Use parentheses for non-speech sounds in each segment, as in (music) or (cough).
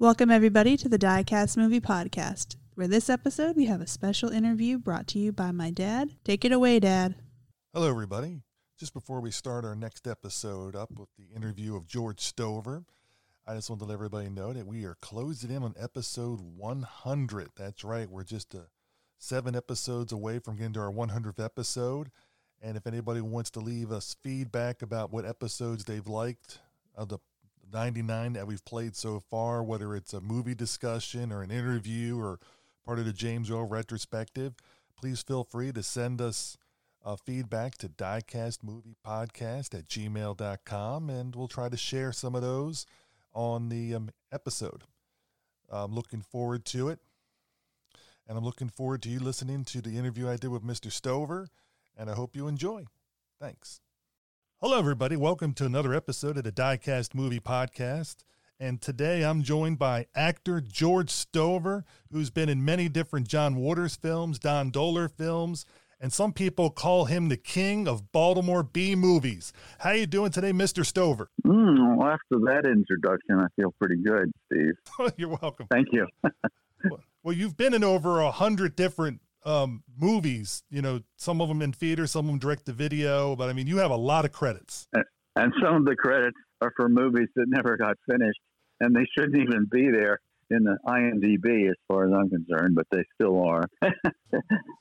Welcome, everybody, to the Diecast Movie Podcast, where this episode we have a special interview brought to you by my dad. Take it away, Dad. Hello, everybody. Just before we start our next episode up with the interview of George Stover, I just want to let everybody know that we are closing in on episode 100. That's right. We're just uh, seven episodes away from getting to our 100th episode. And if anybody wants to leave us feedback about what episodes they've liked of the 99 that we've played so far, whether it's a movie discussion or an interview or part of the James Earl retrospective, please feel free to send us uh, feedback to diecastmoviepodcast at gmail.com and we'll try to share some of those on the um, episode. I'm looking forward to it. And I'm looking forward to you listening to the interview I did with Mr. Stover. And I hope you enjoy. Thanks. Hello, everybody. Welcome to another episode of the Diecast Movie Podcast. And today I'm joined by actor George Stover, who's been in many different John Waters films, Don Dohler films, and some people call him the king of Baltimore B movies. How you doing today, Mr. Stover? Mm, well, after that introduction, I feel pretty good, Steve. (laughs) You're welcome. Thank you. (laughs) well, you've been in over a hundred different um, movies. You know, some of them in theater, some of them direct to video. But I mean, you have a lot of credits. And some of the credits are for movies that never got finished, and they shouldn't even be there in the IMDb as far as I'm concerned, but they still are. (laughs)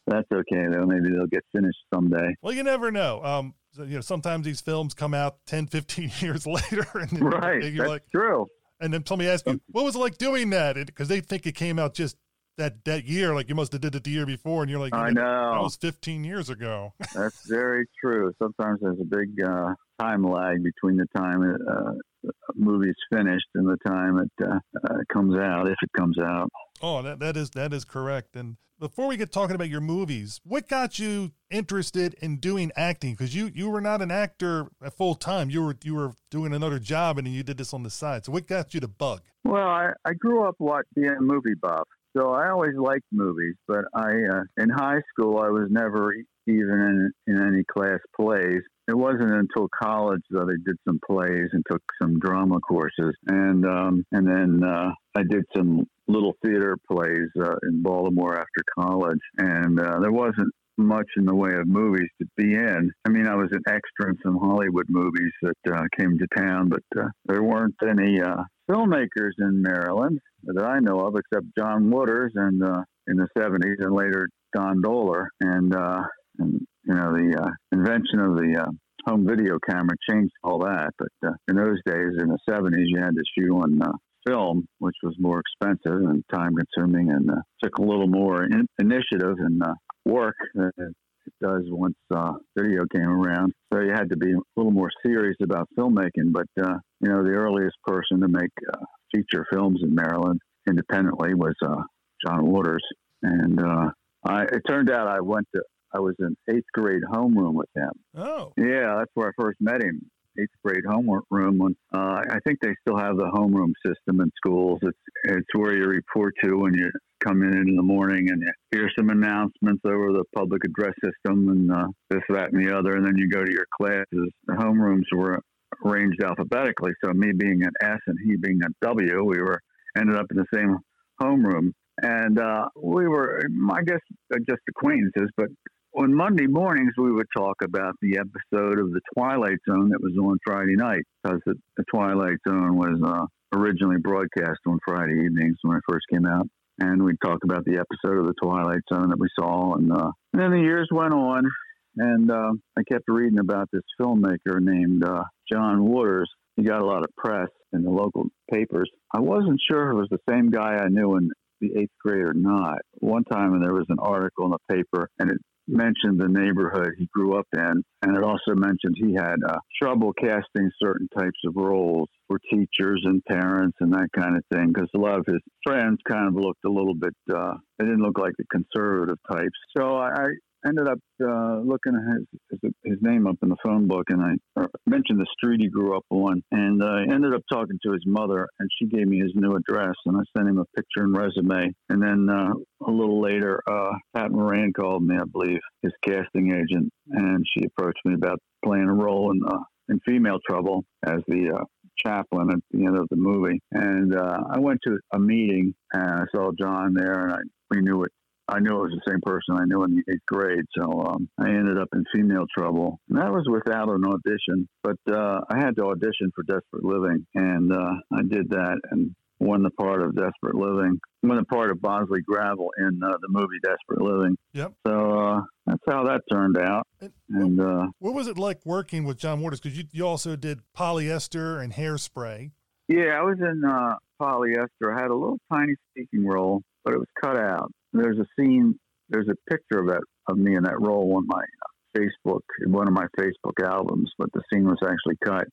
That's okay though. Maybe they'll get finished someday. Well, you never know. Um, so, you know, sometimes these films come out 10, 15 (laughs) years later, and right, you're that's like, true. And then somebody asks you, "What was it like doing that?" Because they think it came out just that that year, like you must have did it the year before, and you're like, I know. that was 15 years ago." (laughs) That's very true. Sometimes there's a big uh, time lag between the time uh, a movie's finished and the time it uh, uh, comes out, if it comes out. Oh, that, that is that is correct. And before we get talking about your movies, what got you interested in doing acting? Because you you were not an actor full time. You were you were doing another job, and then you did this on the side. So what got you to bug? Well, I, I grew up watching being a movie buff, so I always liked movies. But I uh, in high school I was never even in, in any class plays. It wasn't until college that I did some plays and took some drama courses, and um, and then uh, I did some little theater plays uh, in Baltimore after college, and uh, there wasn't much in the way of movies to be in. I mean, I was an extra in some Hollywood movies that uh, came to town, but uh, there weren't any uh, filmmakers in Maryland that I know of, except John Waters and uh, in the '70s, and later Don Dohler, and uh, and you know the uh, invention of the uh, home video camera changed all that. But uh, in those days, in the '70s, you had to shoot on uh, film, which was more expensive and time consuming, and uh, took a little more in- initiative and uh, work than it does once uh, video came around. So you had to be a little more serious about filmmaking. But uh, you know, the earliest person to make uh, feature films in Maryland independently was uh, John Waters, and uh, I, it turned out I went to I was in eighth grade homeroom with him. Oh, Yeah, that's where I first met him. Eighth grade homeroom. When, uh, I think they still have the homeroom system in schools. It's it's where you report to when you come in in the morning and hear some announcements over the public address system and uh, this, that, and the other, and then you go to your classes. The homerooms were arranged alphabetically, so me being an S and he being a W, we were ended up in the same homeroom. And uh, we were, I guess, uh, just acquaintances, but on Monday mornings, we would talk about the episode of The Twilight Zone that was on Friday night because the, the Twilight Zone was uh, originally broadcast on Friday evenings when it first came out. And we'd talk about the episode of The Twilight Zone that we saw. And, uh, and then the years went on, and uh, I kept reading about this filmmaker named uh, John Waters. He got a lot of press in the local papers. I wasn't sure if it was the same guy I knew in the eighth grade or not. One time, and there was an article in the paper, and it mentioned the neighborhood he grew up in, and it also mentioned he had uh, trouble casting certain types of roles for teachers and parents and that kind of thing, because a lot of his friends kind of looked a little bit, uh, they didn't look like the conservative types. So I, I ended up uh, looking his, his, his name up in the phone book, and I uh, mentioned the street he grew up on, and I ended up talking to his mother, and she gave me his new address, and I sent him a picture and resume, and then uh, a little later, uh, Pat Moran called me, I believe, his casting agent, and she approached me about playing a role in uh, in Female Trouble as the uh, chaplain at the end of the movie. And uh, I went to a meeting and I saw John there, and I we knew it. I knew it was the same person I knew in the eighth grade. So um, I ended up in female trouble. And that was without an audition, but uh, I had to audition for Desperate Living, and uh, I did that and won the part of Desperate Living, won the part of Bosley Gravel in uh, the movie Desperate Living. Yep. So uh, that's how that turned out. And And uh, what was it like working with John Waters? Because you, you also did polyester and hairspray. yeah, I was in uh, polyester. I had a little tiny speaking role, but it was cut out. There's a scene. There's a picture of that of me in that role on my uh, Facebook, one of my Facebook albums, but the scene was actually cut.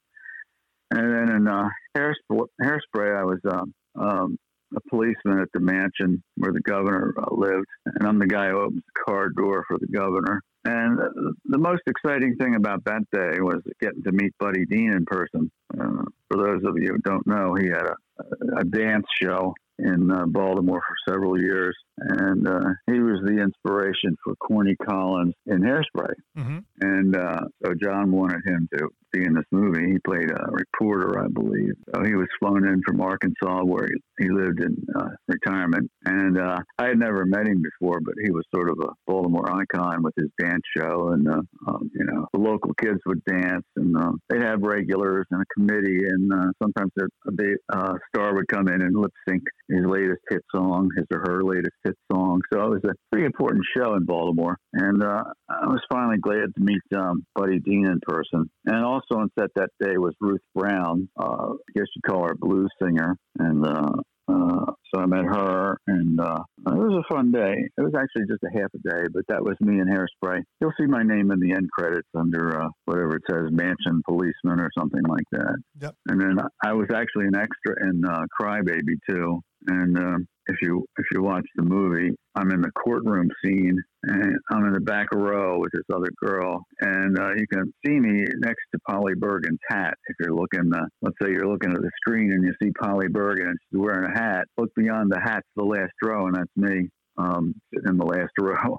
And then in uh, hairspray, hairspray, I was um, um, a policeman at the mansion where the governor uh, lived, and I'm the guy who opens the car door for the governor. And the most exciting thing about that day was getting to meet Buddy Dean in person. Uh, for those of you who don't know, he had a, a dance show in uh, Baltimore for several years, and uh, he was the inspiration for Corny Collins in Hairspray. Mm-hmm. And uh, so John wanted him to be in this movie. He played a reporter, I believe. So he was flown in from Arkansas, where he, he lived in uh, retirement. And uh, I had never met him before, but he was sort of a Baltimore icon with his dance show. And, uh, um, you know, the local kids would dance, and uh, they'd have regulars and a committee. And uh, sometimes a big, uh, star would come in and lip sync his latest hit song, his or her latest hit song. So it was a pretty important show in Baltimore. And uh, I was finally glad to meet um, Buddy Dean in person. And also on set that day was Ruth Brown, uh, I guess you'd call her a blues singer. And uh, uh, so I met her, and uh, it was a fun day. It was actually just a half a day, but that was me and Hairspray. You'll see my name in the end credits under uh, whatever it says, Mansion Policeman or something like that. Yep. And then I was actually an extra in uh, Crybaby too. And um, if you if you watch the movie, I'm in the courtroom scene, and I'm in the back row with this other girl, and uh, you can see me next to Polly Bergen's hat. If you're looking, uh, let's say you're looking at the screen and you see Polly Bergen and she's wearing a hat, look beyond the hat to the last row, and that's me um, sitting in the last (laughs) row.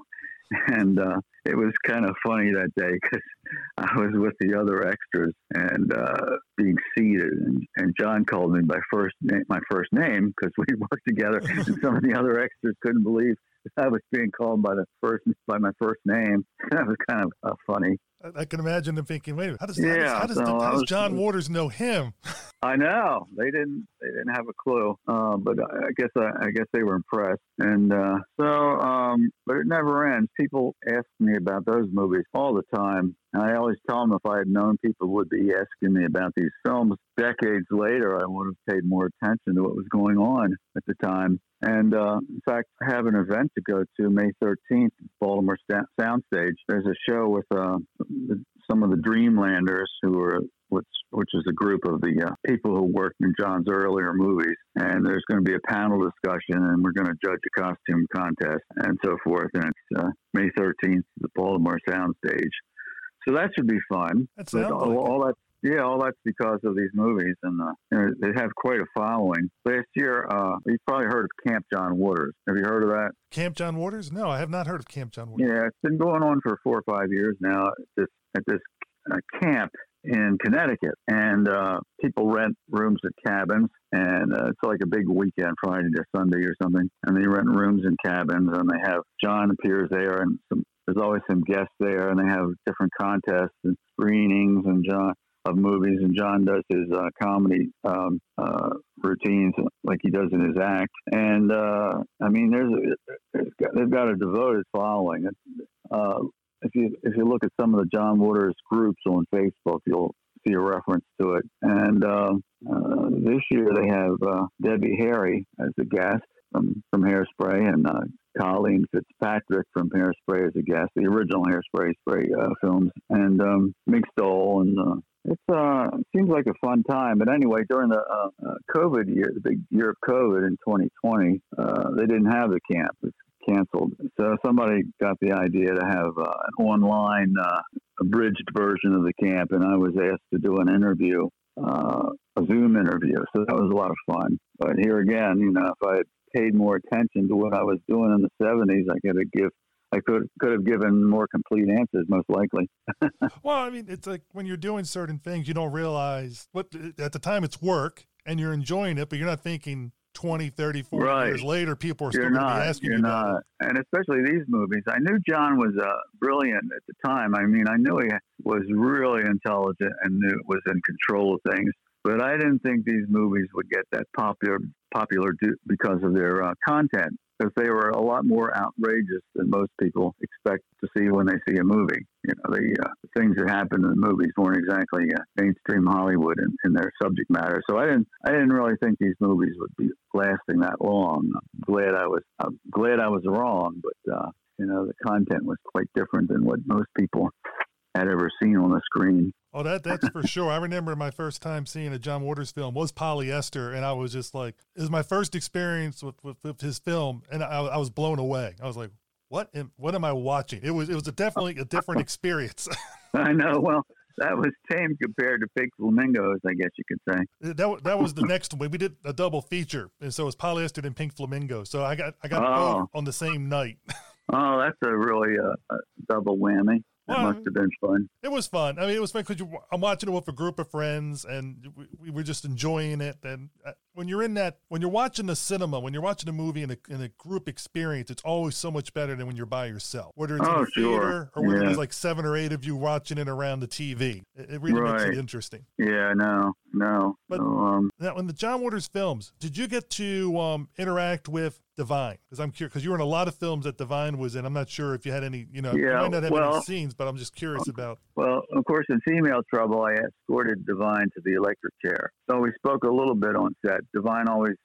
(laughs) And uh, it was kind of funny that day because (laughs) I was with the other extras and uh, being seated, and, and John called me by first my first name because we (laughs) worked together, and some of the other extras couldn't believe I was being called by the first by my first name. That was kind of uh, funny. I, I can imagine them thinking, wait, how does, how does, how does, how does was- John Waters know him? I know they didn't they didn't have a clue, uh, but I guess I, I guess they were impressed, and uh, so um, but it never ends. People ask me about those movies all the time, and I always tell them if I had known people would be asking me about these films decades later, I would have paid more attention to what was going on at the time. And uh, in fact, I have an event to go to May 13th, Baltimore Sta- Soundstage. There's a show with uh, the, some of the Dreamlanders, who are which which is a group of the uh, people who worked in John's earlier movies. And there's going to be a panel discussion, and we're going to judge a costume contest and so forth. And it's uh, May 13th, at the Baltimore Soundstage. So that should be fun. That all, like it. all that, yeah, all that's because of these movies, and uh, you they have quite a following. Last year, uh, you've probably heard of Camp John Waters. Have you heard of that? Camp John Waters? No, I have not heard of Camp John Waters. Yeah, it's been going on for four or five years now. At this at this uh, camp in Connecticut, and uh, people rent rooms at cabins, and uh, it's like a big weekend, Friday to Sunday or something, and they rent rooms and cabins, and they have John appears there, and some, there's always some guests there, and they have different contests and screenings, and John of movies, and John does his uh, comedy um, uh, routines like he does in his act. And uh, I mean, there's, got, they've got a devoted following. Uh, if you if you look at some of the John Waters groups on Facebook, you'll see a reference to it. And uh, uh, this year they have Debbie Harry as a guest from from Hairspray, and Colleen Fitzpatrick from Hairspray as a guest, the original Hairspray spray uh, films, and um, Mink Stole, and uh, it's uh it seems like a fun time. But anyway, during the uh, uh, COVID year, the big year of COVID in 2020, uh, they didn't have the camp. It's canceled. So somebody got the idea to have uh, an online abridged version of the camp, and I was asked to do an interview, a Zoom interview. So that was a lot of fun. But here again, you know, if I had paid more attention to what I was doing in the 70s, I could have give I could could have given more complete answers, most likely. (laughs) well, I mean, it's like when you're doing certain things, you don't realize what at the time it's work and you're enjoying it, but you're not thinking 20, 30, 40 Right. years later, people are still You're going to be not. asking You're you about not. And especially these movies. I knew John was uh, brilliant at the time. I mean, I knew he was really intelligent and knew was in control of things. But I didn't think these movies would get that popular popular do, because of their uh, content. Because they were a lot more outrageous than most people expect to see when they see a movie. You know, the uh, things that happened in the movies weren't exactly uh, mainstream Hollywood in, in their subject matter. So I didn't, I didn't really think these movies would be lasting that long. I'm glad I was, I'm glad I was wrong, but uh, you know, the content was quite different than what most people had ever seen on the screen. Oh, that that's for sure. I remember my first time seeing a John Waters film was Polyester, and I was just like, it was my first experience with, with, with his film, and I, I was blown away. I was like, what am, what am I watching? It was it was a definitely a different experience. (laughs) I know. Well, that was tame compared to Pink Flamingos, I guess you could say. That that was the next one. We did a double feature, and so it was Polyester and Pink Flamingo. So I got I got Oh. both on the same night. (laughs) Oh, that's a really uh, a double whammy. Well, must have been fun. It was fun. I mean, it was fun because I'm watching it with a group of friends, and we, we were just enjoying it. And uh, when you're in that, when you're watching the cinema, when you're watching a movie in a, in a group experience, it's always so much better than when you're by yourself. Whether it's in Oh, a sure. theater or whether Yeah. there's like seven or eight of you watching it around the TV, it, it really makes it interesting. Yeah, no, no. But- um, Now, in the John Waters films, did you get to um, interact with Divine? Because I'm curious, because you were in a lot of films that Divine was in. I'm not sure if you had any, you know, you might not have any scenes, but I'm just curious about. well, of course, in Female Trouble, I escorted Divine to the electric chair. So we spoke a little bit on set. Divine always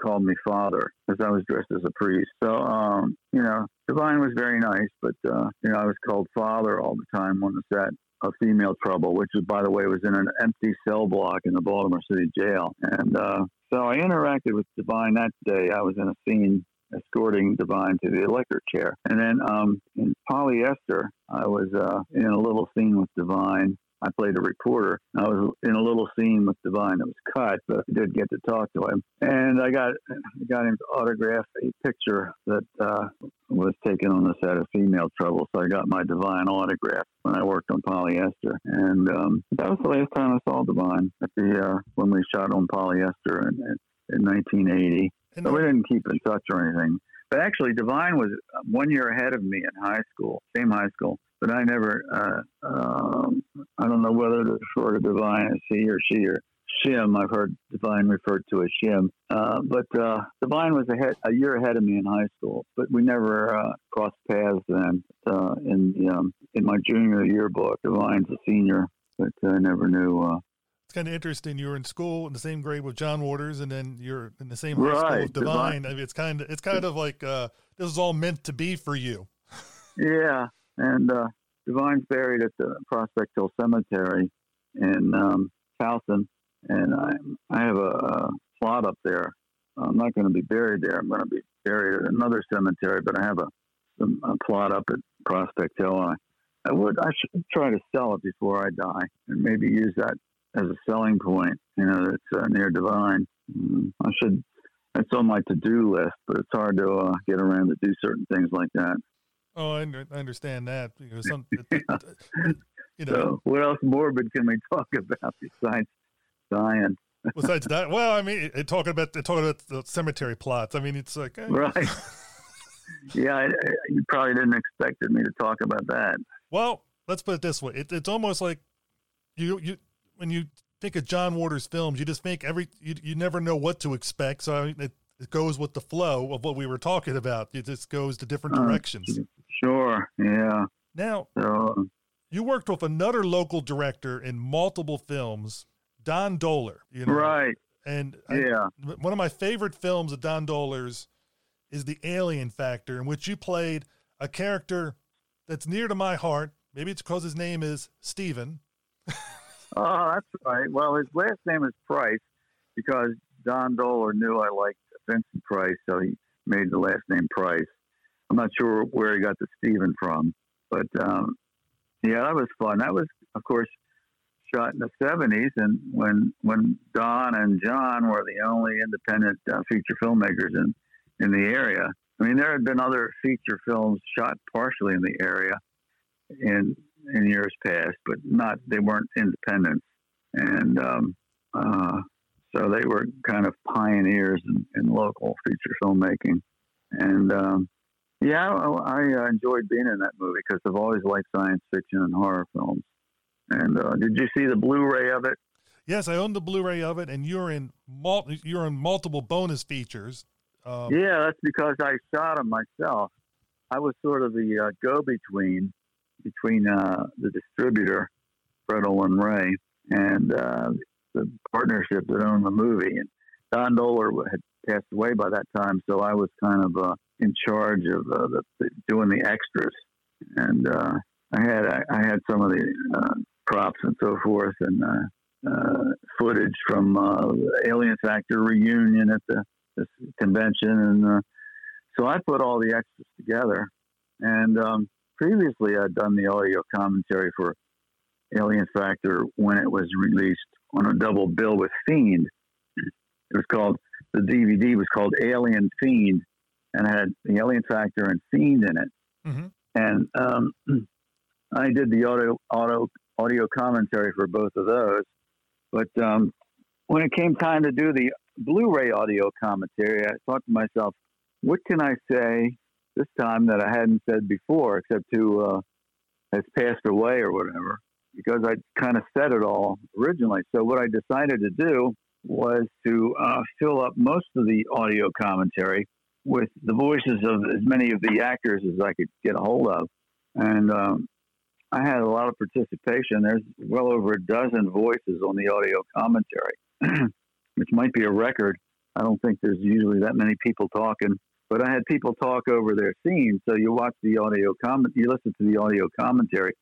called me father because I was dressed as a priest. So, um, you know, Divine was very nice, but, uh, you know, I was called father all the time on the set of Female Trouble, which, by the way, was in an empty cell block in the Baltimore City Jail. And uh, so I interacted with Divine that day. I was in a scene escorting Divine to the electric chair. And then um, in Polyester, I was uh, in a little scene with Divine. I played a reporter. I was in a little scene with Divine that was cut, but I did get to talk to him. And I got I got him to autograph a picture that uh, was taken on the set of Female Trouble. So I got my Divine autograph when I worked on Polyester. And um, that was the last time I saw Divine at the uh, when we shot on Polyester in, in 1980. And So we didn't keep in touch or anything. But actually, Divine was one year ahead of me in high school, same high school. But I never, uh, um, I don't know whether to refer to Divine as he or she or Shim. I've heard Divine referred to as Shim. Uh, but uh, Divine was ahead, a year ahead of me in high school. But we never uh, crossed paths then. Uh, in the, um, in my junior yearbook, Divine's a senior, but I never knew. Uh, it's kind of interesting. You were in school in the same grade with John Waters, and then you're in the same high school Right, with Divine. I mean, it's kind of it's kind of like uh, this is all meant to be for you. Yeah, and uh, Divine's buried at the Prospect Hill Cemetery in um, Towson, and I I have a, a plot up there. I'm not going to be buried there. I'm going to be buried at another cemetery, but I have a, some, a plot up at Prospect Hill. And I, I would I should try to sell it before I die, and maybe use that as a selling point. You know, it's uh, near Divine. Mm, I should. It's on my to-do list, but it's hard to uh, get around to do certain things like that. Oh, I, under, I understand that. Because some, (laughs) you know, So, what else morbid can we talk about besides dying? besides that, well, I mean, it, talking about it, talking about the cemetery plots. I mean, it's like eh, Right. (laughs) yeah, I, I, you probably didn't expect me to talk about that. Well, let's put it this way: it, it's almost like you you when you think of John Waters films, you just think every you, you never know what to expect. So I mean, it, it goes with the flow of what we were talking about. It just goes to different Uh, directions. Sure. Yeah. Now, So, um, you worked with another local director in multiple films, Don Dohler. You know, right. And I- Yeah. one of my favorite films of Don Dohler's is The Alien Factor, in which you played a character that's near to my heart. Maybe it's because his name is Steven. Oh, that's right. Well, his last name is Price because Don Dohler knew I liked Vincent Price, so he made the last name Price. I'm not sure where he got the Stephen from, but um, yeah, that was fun. That was, of course, shot in the 70s, and when when Don and John were the only independent uh, feature filmmakers in in the area, I mean, there had been other feature films shot partially in the area in in years past, but not they weren't independent, and um, uh, so they were kind of pioneers in, in local feature filmmaking. And um, yeah, I, I enjoyed being in that movie because I've always liked science fiction and horror films. And uh, did you see the Blu-ray of it? Yes, I own the Blu-ray of it, and you're in mul- you're in multiple bonus features. Um, yeah, that's because I shot them myself. I was sort of the uh, go-between between uh, the distributor, Fred Olen Ray, and uh, the partnership that owned the movie. And Don Dohler had passed away by that time, so I was kind of uh, in charge of uh, the, the, doing the extras. And uh, I had I, I, had some of the uh, props and so forth, and footage from the Alien Factor reunion at the this convention, and so I put all the extras together. And um, previously, I'd done the audio commentary for Alien Factor when it was released on a double bill with Fiend. It was called the DVD was called Alien Fiend, and had the Alien Factor and Fiend in it. Mm-hmm. And um, (clears throat) I did the audio audio audio commentary for both of those. But um, when it came time to do the Blu-ray audio commentary, I thought to myself, "What can I say this time that I hadn't said before, except to uh, has passed away or whatever?" because I kind of said it all originally. So what I decided to do was to uh, fill up most of the audio commentary with the voices of as many of the actors as I could get a hold of, and um, I had a lot of participation. There's well over a dozen voices on the audio commentary, (clears throat) which might be a record. I don't think there's usually that many people talking, but I had people talk over their scenes. So you watch the audio comment, you listen to the audio commentary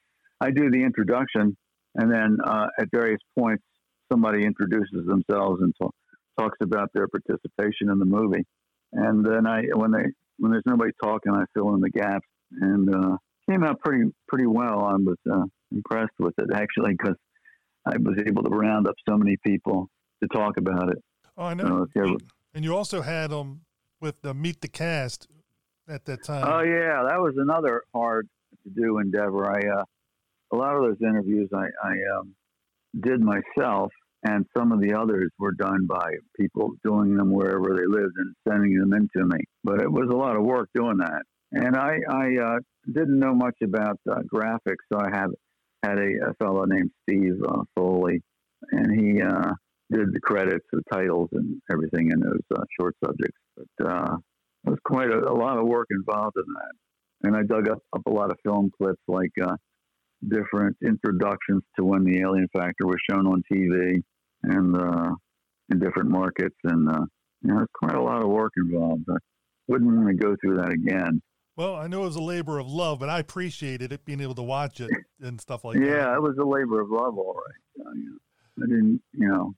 I do the introduction, and then uh, at various points, somebody introduces themselves and talk, talks about their participation in the movie. And then I, when they, when there's nobody talking, I fill in the gaps, and uh, came out pretty pretty well. I was uh, impressed with it actually because I was able to round up so many people to talk about it. Oh, I know. So, and you also had them um, with the Meet the Cast at that time. Oh yeah, that was another hard to do endeavor. I uh, a lot of those interviews I, I um, did myself, and some of the others were done by people doing them wherever they lived and sending them in to me. But it was a lot of work doing that. And I, I uh, didn't know much about uh, graphics, so I had had a, a fellow named Steve uh, Foley, and he uh, did the credits, the titles, and everything in those uh, short subjects. But uh, it was quite a, a, lot of work involved in that. And I dug up, up a lot of film clips like different introductions to when the Alien Factor was shown on TV and uh, in different markets, and uh, you know, it's quite a lot of work involved. I wouldn't want to go through that again. Well, I know it was a labor of love, but I appreciated it being able to watch it and stuff like yeah, that. Yeah, it was a labor of love, all right. I didn't, you know,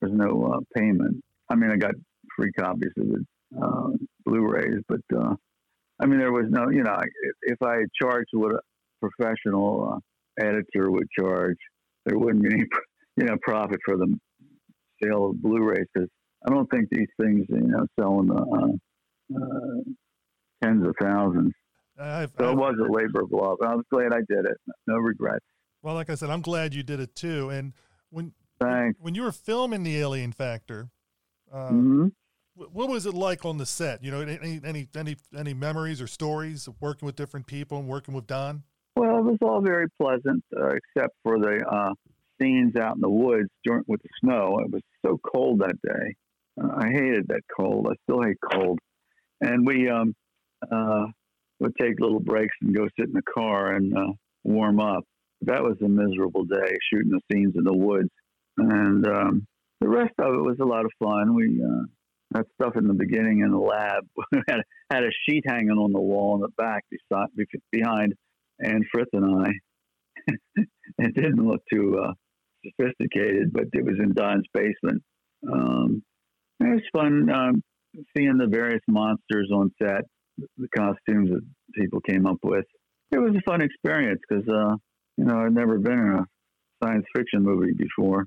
there's no uh, payment. I mean, I got free copies of the uh, Blu-rays, but uh, I mean, there was no, you know, if, if I had charged what professional uh, editor would charge, there wouldn't be any, (laughs) you know, profit for the sale of Blu-rays because I don't think these things, you know, sell in the uh, uh, tens of thousands. I've, so it was a labor of love. I was glad I did it. No regrets. Well, like I said, I'm glad you did it too. And when Thanks. when you were filming the Alien Factor, uh, mm-hmm. what was it like on the set? You know, any any any any memories or stories of working with different people and working with Don? Well, it was all very pleasant, uh, except for the uh, scenes out in the woods during, with the snow. It was so cold that day. Uh, I hated that cold. I still hate cold. And we um, uh, would take little breaks and go sit in the car and uh, warm up. That was a miserable day, shooting the scenes in the woods. And um, the rest of it was a lot of fun. We uh, that stuff in the beginning in the lab we (laughs) had had a sheet hanging on the wall in the back beside, behind and Frith and I. (laughs) it didn't look too uh, sophisticated, but it was in Don's basement. Um, it was fun um, seeing the various monsters on set, the costumes that people came up with. It was a fun experience because, uh, you know, I'd never been in a science fiction movie before.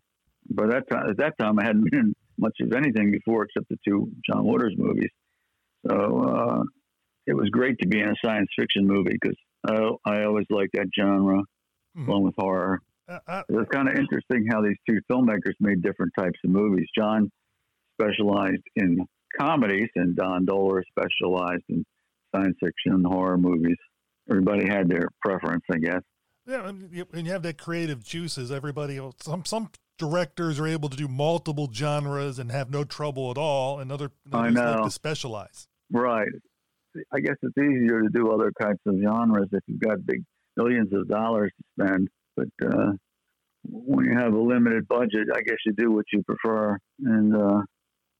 But that time, at that time, I hadn't been in much of anything before except the two John Waters movies. So uh, it was great to be in a science fiction movie because I, I always liked that genre Mhm. along with horror. Uh, uh, It was kind of interesting how these two filmmakers made different types of movies. John specialized in comedies, and Don Dohler specialized in science fiction and horror movies. Everybody had their preference, I guess. yeah, and you, and you have that creative juices. Everybody, some some directors are able to do multiple genres and have no trouble at all, and other I others like know. to specialize. Right. I guess it's easier to do other types of genres if you've got big millions of dollars to spend. But uh, when you have a limited budget, I guess you do what you prefer. And uh,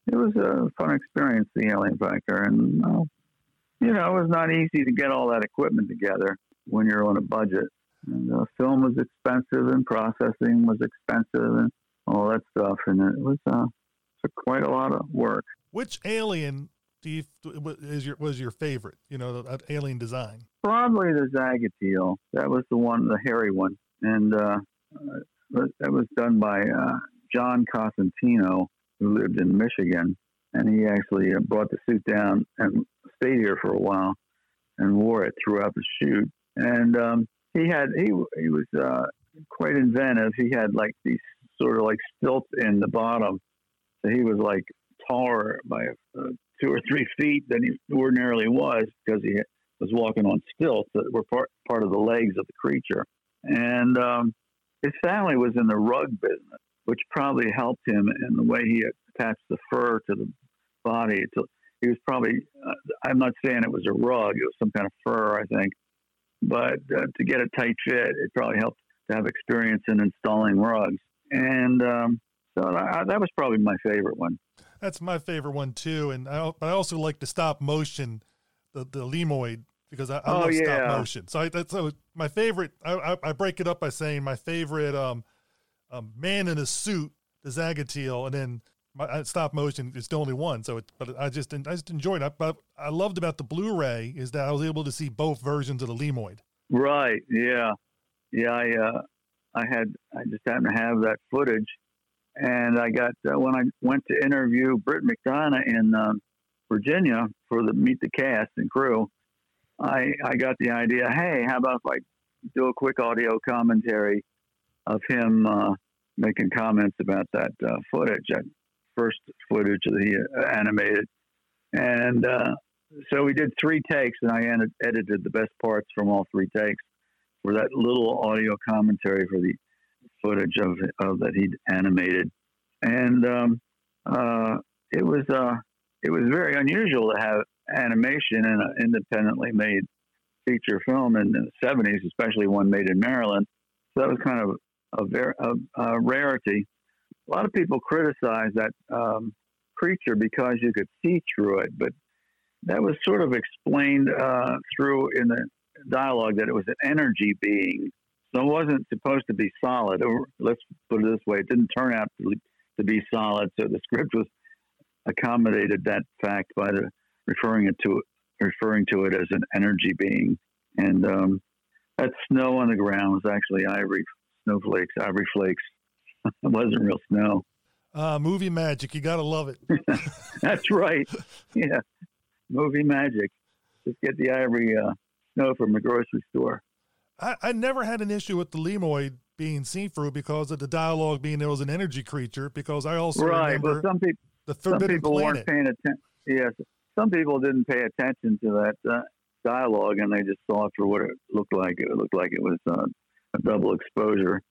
it was a fun experience, the Alien Factor. And, uh, you know, it was not easy to get all that equipment together when you're on a budget. And uh, film was expensive and processing was expensive and all that stuff. And it was uh, quite a lot of work. Which alien do you is your was your favorite? You know, the, alien design. Probably the Zagateel. That was the one, the hairy one, and uh, uh, that was done by uh, John Cosentino, who lived in Michigan, and he actually uh, brought the suit down and stayed here for a while, and wore it throughout the shoot. And um, he had he he was uh, quite inventive. He had like these sort of like stilts in the bottom, so he was like taller by uh, two or three feet than he ordinarily was because he was walking on stilts that were part part of the legs of the creature. And um, his family was in the rug business, which probably helped him in the way he attached the fur to the body. To, he was probably, uh, I'm not saying it was a rug, it was some kind of fur, I think. But uh, to get a tight fit, it probably helped to have experience in installing rugs. And um, so that was probably my favorite one. That's my favorite one too, and I but I also like the stop motion, the the Lemoid because I, I Oh, love stop motion. So I, that's so my favorite. I, I break it up by saying my favorite um, um man in a suit, the Zagateel, and then my uh, stop motion is the only one. So it, but I just I just enjoyed it. But I loved about the Blu-ray is that I was able to see both versions of the Lemoid. Right. Yeah. Yeah. I uh, I had I just happened to have that footage, and I got uh, when I went to interview Britt McDonough in um, Virginia for the Meet the Cast and crew. I I got the idea. Hey, how about if I do a quick audio commentary of him uh, making comments about that uh, footage, that first footage that he uh, animated, and uh, so we did three takes, and I ed- edited the best parts from all three takes for that little audio commentary for the footage of, of that he'd animated, and um, uh, it was uh, it was very unusual to have animation in an independently made feature film in the '70s, especially one made in Maryland. So that was kind of a, ver- a, a rarity. A lot of people criticize that um, creature because you could see through it, but that was sort of explained uh, through in the dialogue that it was an energy being. So it wasn't supposed to be solid. Or let's put it this way: it didn't turn out to, to be solid. So the script was accommodated that fact by the referring it to referring to it as an energy being. And um, that snow on the ground was actually ivory snowflakes, ivory flakes. (laughs) it wasn't real snow. Uh, movie magic, you gotta love it. (laughs) That's right. Yeah, movie magic. Just get the ivory uh, snow from the grocery store. I, I never had an issue with the Lemoid being seen through because of the dialogue being there was an energy creature. Because I also right, remember but some people the some Forbidden people Planet. weren't paying attention. Yes, some people didn't pay attention to that uh, dialogue, and they just saw it for what it looked like. It looked like it was uh, a double exposure,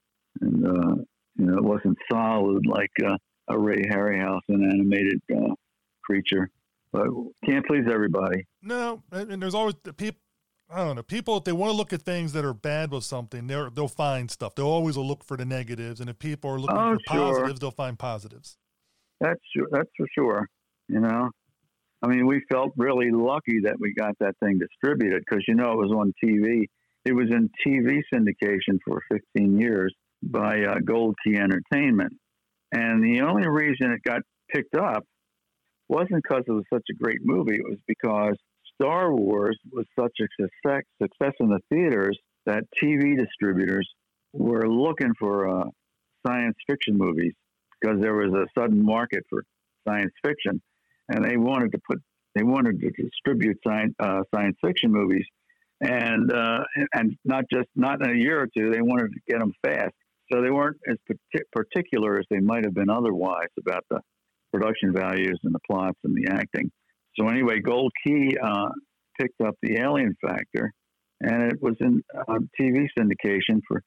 and uh, you know, it wasn't solid like uh, a Ray Harryhausen animated uh, creature. But can't please everybody. No, and, and there's always the people. I don't know. People, if they want to look at things that are bad with something, they're, they'll find stuff. They'll always look for the negatives, and if people are looking Oh, for sure. positives, they'll find positives. That's sure. That's for sure. You know, I mean, we felt really lucky that we got that thing distributed because you know it was on TV. It was in TV syndication for 15 years by uh, Gold Key Entertainment, and the only reason it got picked up wasn't because it was such a great movie. It was because Star Wars was such a success, success in the theaters that TV distributors were looking for uh, science fiction movies because there was a sudden market for science fiction, and they wanted to put they wanted to distribute science uh, science fiction movies, and uh, and not just not in a year or two. They wanted to get them fast, so they weren't as particular as they might have been otherwise about the production values and the plots and the acting. So anyway, Gold Key uh, picked up the Alien Factor, and it was in uh, TV syndication for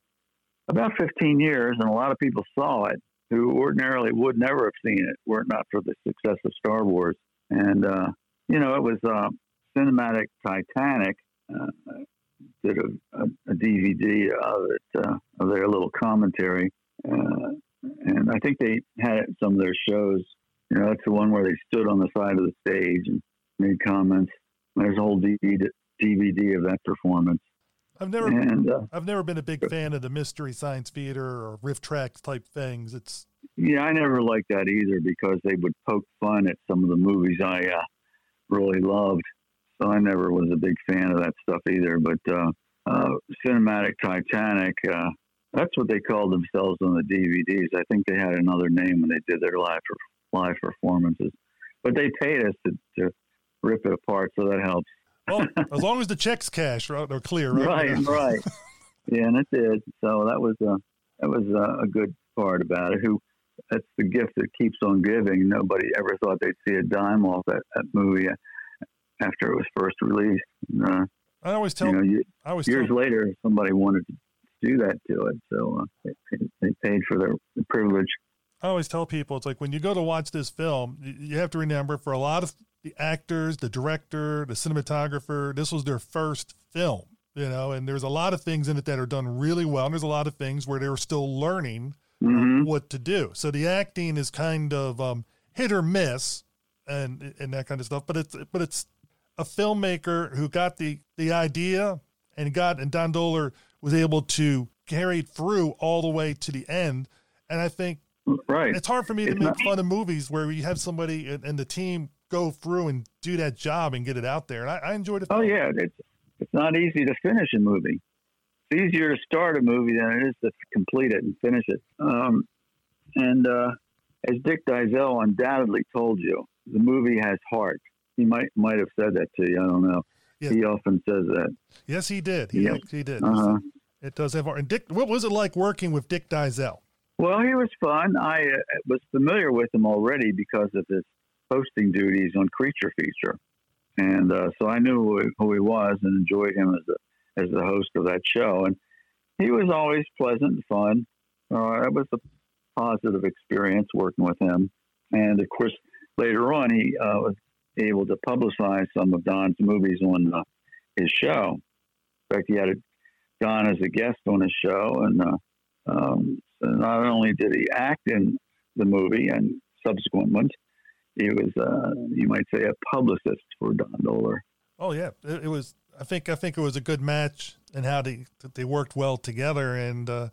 about 15 years, and a lot of people saw it who ordinarily would never have seen it were it not for the success of Star Wars. And uh, you know, it was uh, cinematic Titanic. Uh, did a, a, a, DVD of it, uh, of their little commentary, uh, and I think they had it in some of their shows. You know, that's the one where they stood on the side of the stage and made comments. There's a whole DVD, of that performance. I've never, and, uh, I've never been a big fan of the mystery science theater or RiffTrax type things. It's yeah, I never liked that either because they would poke fun at some of the movies I uh, really loved. So I never was a big fan of that stuff either. But uh, uh, Cinematic Titanic, uh, that's what they called themselves on the DVDs. I think they had another name when they did their live live performances. But they paid us to, to rip it apart, so that helps. well, (laughs) as long as the checks cash are, are clear, right? Right, right. (laughs) Yeah, and it did. So that was a that was a, a good part about it. Who that's the gift that keeps on giving. Nobody ever thought they'd see a dime off that, that movie after it was first released. Uh, I always tell. You know, you, I always years later, somebody wanted to do that to it, so uh, they, they, paid for their privilege. I always tell people it's like when you go to watch this film, you have to remember for a lot of the actors, the director, the cinematographer, this was their first film, you know, and there's a lot of things in it that are done really well. And there's a lot of things where they were still learning mm-hmm. what to do. So the acting is kind of um, hit or miss and and that kind of stuff. But it's but it's a filmmaker who got the the idea and got and Don Dohler was able to carry it through all the way to the end. And I think right, it's hard for me to it's make not, fun of movies where you have somebody and, the team go through and do that job and get it out there. And I, I enjoyed it. Oh yeah, it's it's not easy to finish a movie it's easier to start a movie than it is to complete it and finish it. Um, and uh, as Dick Dyszel undoubtedly told you, the movie has heart. He might might have said that to you. I don't know. Yes. He often says that. Yes, he did. He, he did. Uh-huh. It does have heart. And Dick, what was it like working with Dick Dyszel? Well, he was fun. I uh, was familiar with him already because of his hosting duties on Creature Feature, and uh, so I knew who he, who he was and enjoyed him as a as the host of that show. And he was always pleasant and fun. Uh, it was a positive experience working with him. And of course, later on, he uh, was able to publicize some of Don's movies on uh, his show. In fact, he had a, Don as a guest on his show. And uh, um, not only did he act in the movie and subsequent ones, he was, uh, you might say, a publicist for Don Dohler. Oh yeah, it, it was I think I think it was a good match and how they they worked well together. And uh,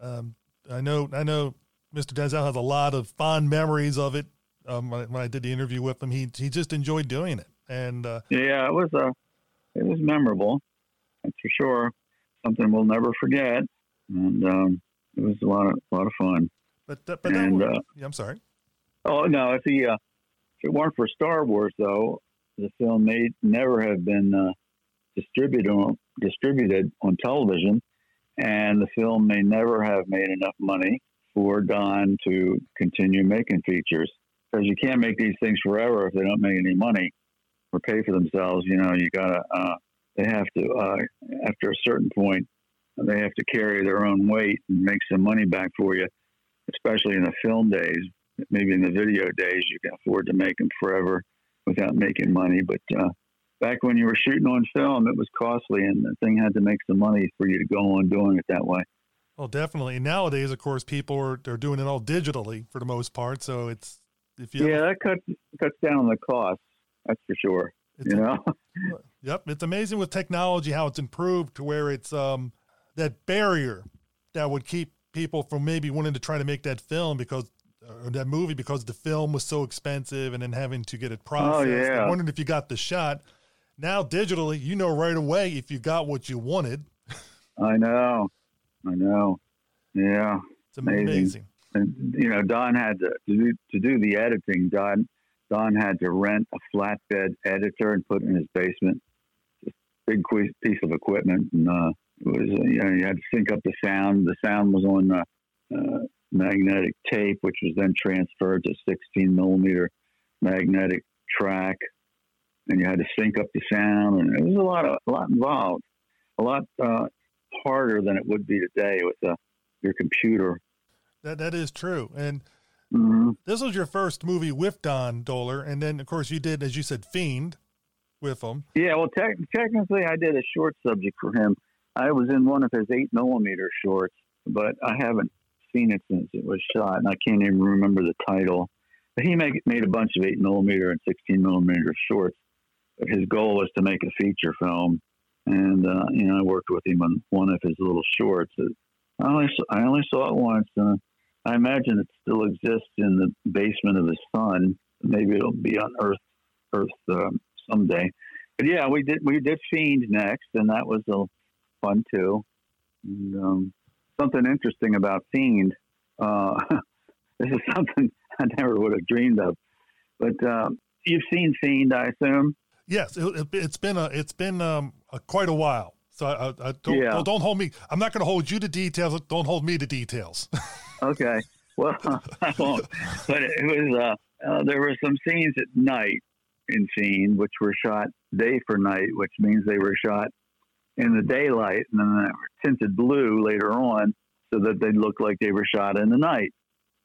um, I know I know Mr. Dyszel has a lot of fond memories of it. Um, when, I, did the interview with him, he he just enjoyed doing it. And uh, yeah, it was a uh, it was memorable. That's for sure. Something we'll never forget. And um, it was a lot of a lot of fun. But but and, uh, yeah, I'm sorry. Oh no! If he uh, if it weren't for Star Wars, though, the film may never have been uh, distributed on, distributed on television, and the film may never have made enough money for Don to continue making features because you can't make these things forever if they don't make any money or pay for themselves. You know, you gotta uh, they have to uh, after a certain point they have to carry their own weight and make some money back for you, especially in the film days. Maybe in the video days, you can afford to make them forever without making money, but uh, back when you were shooting on film, it was costly, and the thing had to make some money for you to go on doing it that way. Well, definitely. nowadays, of course, people are, are doing it all digitally for the most part. So it's if you yeah, that cuts cuts down on the cost. That's for sure. you know. (laughs) yep, it's amazing with technology how it's improved to where it's um that barrier that would keep people from maybe wanting to try to make that film because or that movie because the film was so expensive and then having to get it processed. Oh, yeah. Wondering if you got the shot. Now digitally, you know right away if you got what you wanted. (laughs) I know, I know. Yeah, it's amazing. amazing. And you know, Don had to to do, to do the editing. Don Don had to rent a flatbed editor and put in his basement. Just big piece of equipment, and uh, it was uh, you know you had to sync up the sound. The sound was on uh, uh, magnetic tape, which was then transferred to 16 millimeter magnetic track, and you had to sync up the sound, and it was a lot of a lot involved, a lot uh, harder than it would be today with uh, your computer. That that is true, and mm-hmm. this was your first movie with Don Dohler, and then of course you did, as you said, Fiend with him. Yeah, well, te- technically I did a short subject for him. I was in one of his eight millimeter shorts, but I haven't seen it since it was shot, and I can't even remember the title. But he made made a bunch of eight millimeter and sixteen millimeter shorts. But his goal was to make a feature film, and uh, you know I worked with him on one of his little shorts. I only I only saw it once. Uh, I imagine it still exists in the basement of his son. Maybe it'll be on Earth Earth um, someday. But yeah, we did we did Fiend next, and that was a fun too. And, um, something interesting about Fiend. Uh, (laughs) this is something (laughs) I never would have dreamed of. But uh, you've seen Fiend, I assume. Yes, it, has been a it's been um, a, quite a while. So I, I don't, yeah. don't, don't hold me. I'm not going to hold you to details. Don't hold me to details. (laughs) okay. Well, I won't. But it was uh, uh, there were some scenes at night in Fiend, which were shot day for night, which means they were shot in the daylight and then they were tinted blue later on so that they looked like they were shot in the night.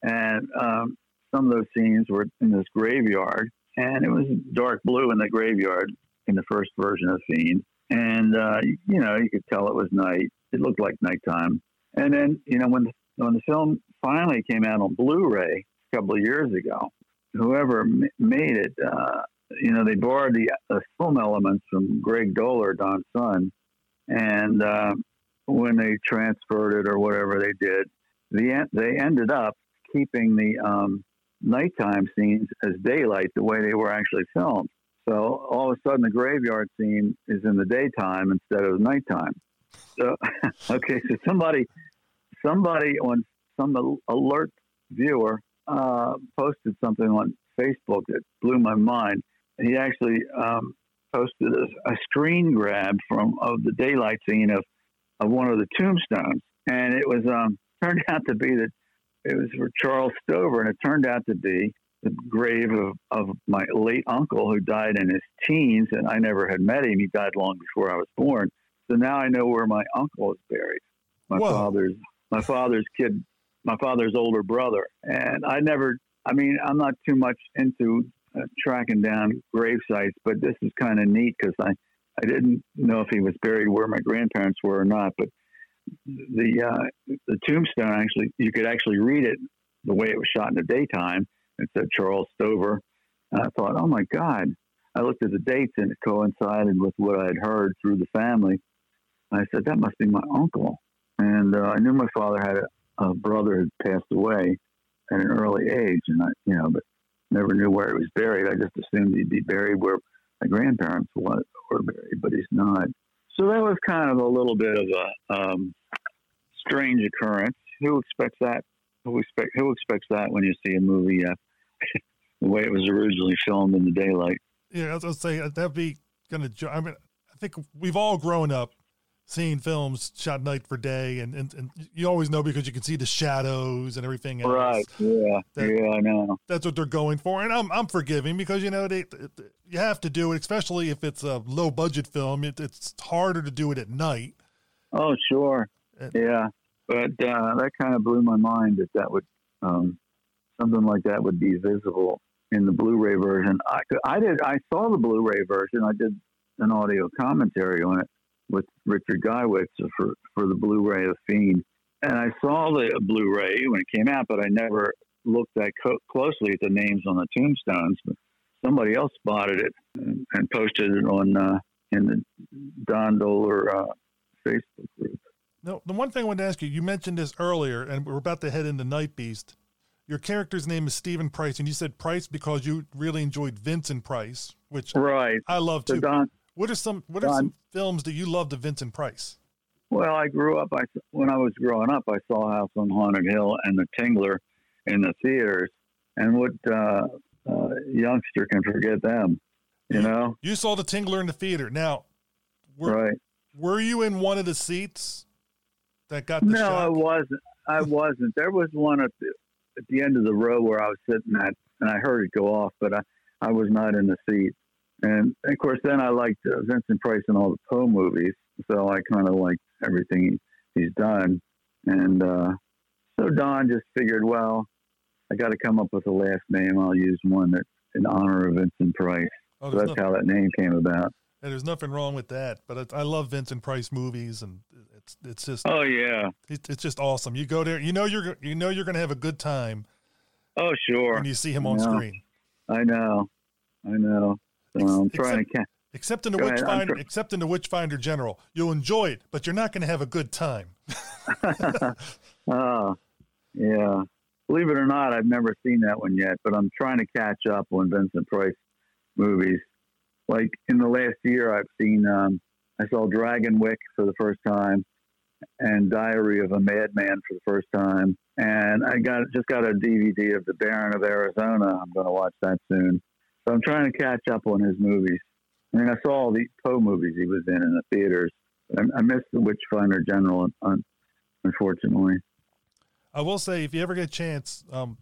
And um, some of those scenes were in this graveyard, and it was dark blue in the graveyard in the first version of Fiend. And uh, you know, you could tell it was night. It looked like nighttime. And then, you know, when the, when the film finally came out on Blu-ray a couple of years ago, whoever m- made it, uh, you know, they borrowed the, the film elements from Greg Dohler, Don's son, and uh, when they transferred it or whatever they did, the they ended up keeping the um, nighttime scenes as daylight the way they were actually filmed. So all of a sudden, the graveyard scene is in the daytime instead of nighttime. So (laughs) okay, so somebody somebody on some alert viewer uh, posted something on Facebook that blew my mind. He actually um, posted a, a, screen grab from of the daylight scene of, of one of the tombstones, and it was um, (laughs) turned out to be that it was for Charles Stover, and it turned out to be the grave of, of my late uncle who died in his teens, and I never had met him. He died long before I was born. So now I know where my uncle is buried. My Whoa. father's my father's kid, my father's older brother, and I never. I mean, I'm not too much into uh, tracking down grave sites, but this is kind of neat because I, I didn't know if he was buried where my grandparents were or not. But the uh, the tombstone actually, you could actually read it the way it was shot in the daytime. It said Charles Stover. And I thought, oh my God. I looked at the dates and it coincided with what I had heard through the family. I said, that must be my uncle. And uh, I knew my father had a, a brother who passed away at an early age, and I, you know, but never knew where he was buried. I just assumed he'd be buried where my grandparents were buried, but he's not. So that was kind of a little bit of a um, strange occurrence. Who expects that? Who expect who expects that when you see a movie uh, (laughs) the way it was originally filmed in the daylight? Yeah, I was gonna say uh, that'd be gonna. I mean, I think we've all grown up seeing films shot night for day, and, and, and you always know because you can see the shadows and everything else. Right. Yeah. That, yeah, I know. That's what they're going for, and I'm I'm forgiving because you know they, you have to do it, especially if it's a low budget film. It, it's harder to do it at night. Oh, sure. And, yeah, but uh, that kind of blew my mind that that would um, something like that would be visible in the Blu-ray version. I, I did. I saw the Blu-ray version. I did an audio commentary on it with Richard Guyewitz for, for the Blu-ray of Fiend. And I saw the Blu-ray when it came out, but I never looked that co- closely at the names on the tombstones. But somebody else spotted it and, and posted it on uh, in the Don Dohler uh, Facebook group. No, the one thing I wanted to ask you, you mentioned this earlier, and we're about to head into Night Beast. Your character's name is Stephen Price, and you said Price because you really enjoyed Vincent Price, which right. I love too. Don, what are some What are some films that you loved of Vincent Price? Well, I grew up. I when I was growing up, I saw House on Haunted Hill and The Tingler in the theaters. And what uh, uh, youngster can forget them. You know, You saw the Tingler in the theater. Now, were, right? were you in one of the seats that got the No, I wasn't. I wasn't. There was one at the at the end of the row where I was sitting at, and I heard it go off, but I I was not in the seat. And of course, then I liked uh, Vincent Price in all the Poe movies, so I kind of liked everything he's done. And uh, so Don just figured, well, I got to come up with a last name. I'll use one that in honor of Vincent Price. Oh, So that's no- how that name came about. and there's nothing wrong with that. But I, I love Vincent Price movies, and it's it's just Oh yeah. it's, it's just awesome. You go there, you know you're you know you're going to have a good time Oh sure. when you see him on Yeah. screen. I know. I know. So Ex- I'm trying to catch. Except in the Go ahead, I'm Witchfinder, tr- except in the Witchfinder General, you'll enjoy it, but you're not going to have a good time. Oh, (laughs) (laughs) yeah. Believe it or not, I've never seen that one yet, but I'm trying to catch up on Vincent Price movies. Like in the last year, I've seen, um, I saw Dragonwyck for the first time and Diary of a Madman for the first time. And I got just got a DVD of The Baron of Arizona. I'm going to watch that soon. So I'm trying to catch up on his movies. I mean, I saw all the Poe movies he was in in the theaters. I, I missed The Witchfinder General, unfortunately. I will say, if you ever get a chance, um,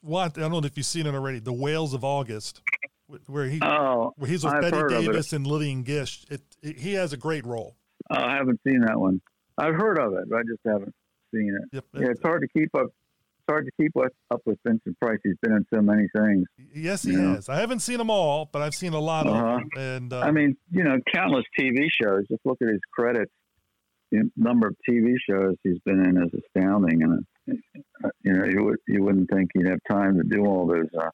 what I don't know if you've seen it already, The Whales of August, where he Oh, where he's with I've Betty heard of it. Davis and Lillian Gish. It, it, he has a great role. oh, I haven't seen that one. I've heard of it, but I just haven't seen it. Yep. Yeah, it's hard to keep up. Hard to keep up, up with Vincent Price. He's been in so many things. Yes, he has. I haven't seen them all, but I've seen a lot Uh-huh. of them. And uh, I mean, you know, countless TV shows. Just look at his credits. The number of TV shows he's been in is astounding, and uh, you know, you would you wouldn't think he'd have time to do all those uh,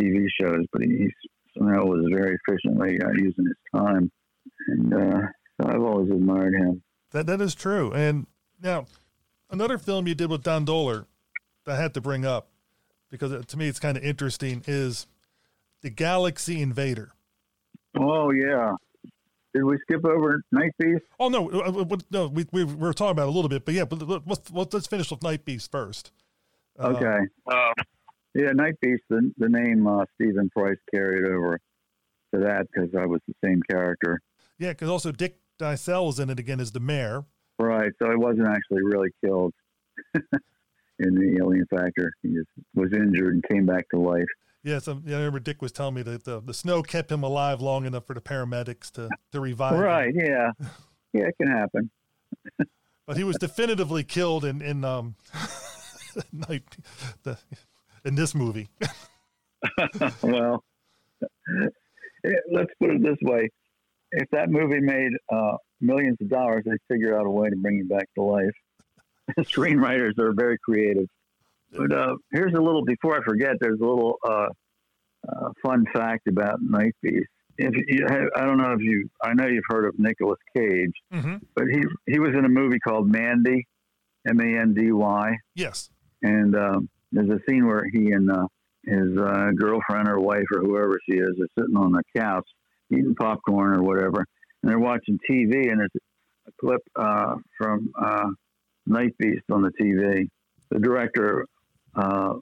TV shows, but he, he somehow was very efficiently uh, using his time, and uh, so I've always admired him. that that is true. And now, another film you did with Don Dohler I had to bring up because it, to me it's kind of interesting is the Galaxy Invader. Oh yeah. Did we skip over Night Beast? Oh no, uh, uh, no, we, we we were talking about it a little bit, but yeah, but let- let's let's, finish with Night Beast first. Uh, Okay. yeah, Night Beast. The the name uh, Stephen Price carried over to that because I was the same character. Yeah, because also Dick Dyszel was in it again as the mayor. Right. So I wasn't actually really killed (laughs) in the Alien Factor. He just was injured and came back to life. Yes, um, yeah, I remember Dick was telling me that the, the snow kept him alive long enough for the paramedics to, to revive him. Right. Yeah. (laughs) Yeah, it can happen. But he was definitively killed in in um (laughs) night the in this movie. (laughs) well, eh, let's put it this way: if that movie made uh, millions of dollars, they'd figure out a way to bring him back to life. (laughs) Screenwriters are very creative. But uh, here's a little. Before I forget, there's a little uh, uh, fun fact about Night Beast. If you, I don't know if you, I know you've heard of Nicolas Cage, hmm but he he was in a movie called Mandy, M A N D Y, Yes. and um, there's a scene where he and uh, his uh, girlfriend or wife or whoever she is are sitting on the couch eating popcorn or whatever, and they're watching TV, and there's a clip uh, from uh, Night Beast on the TV. The director, uh,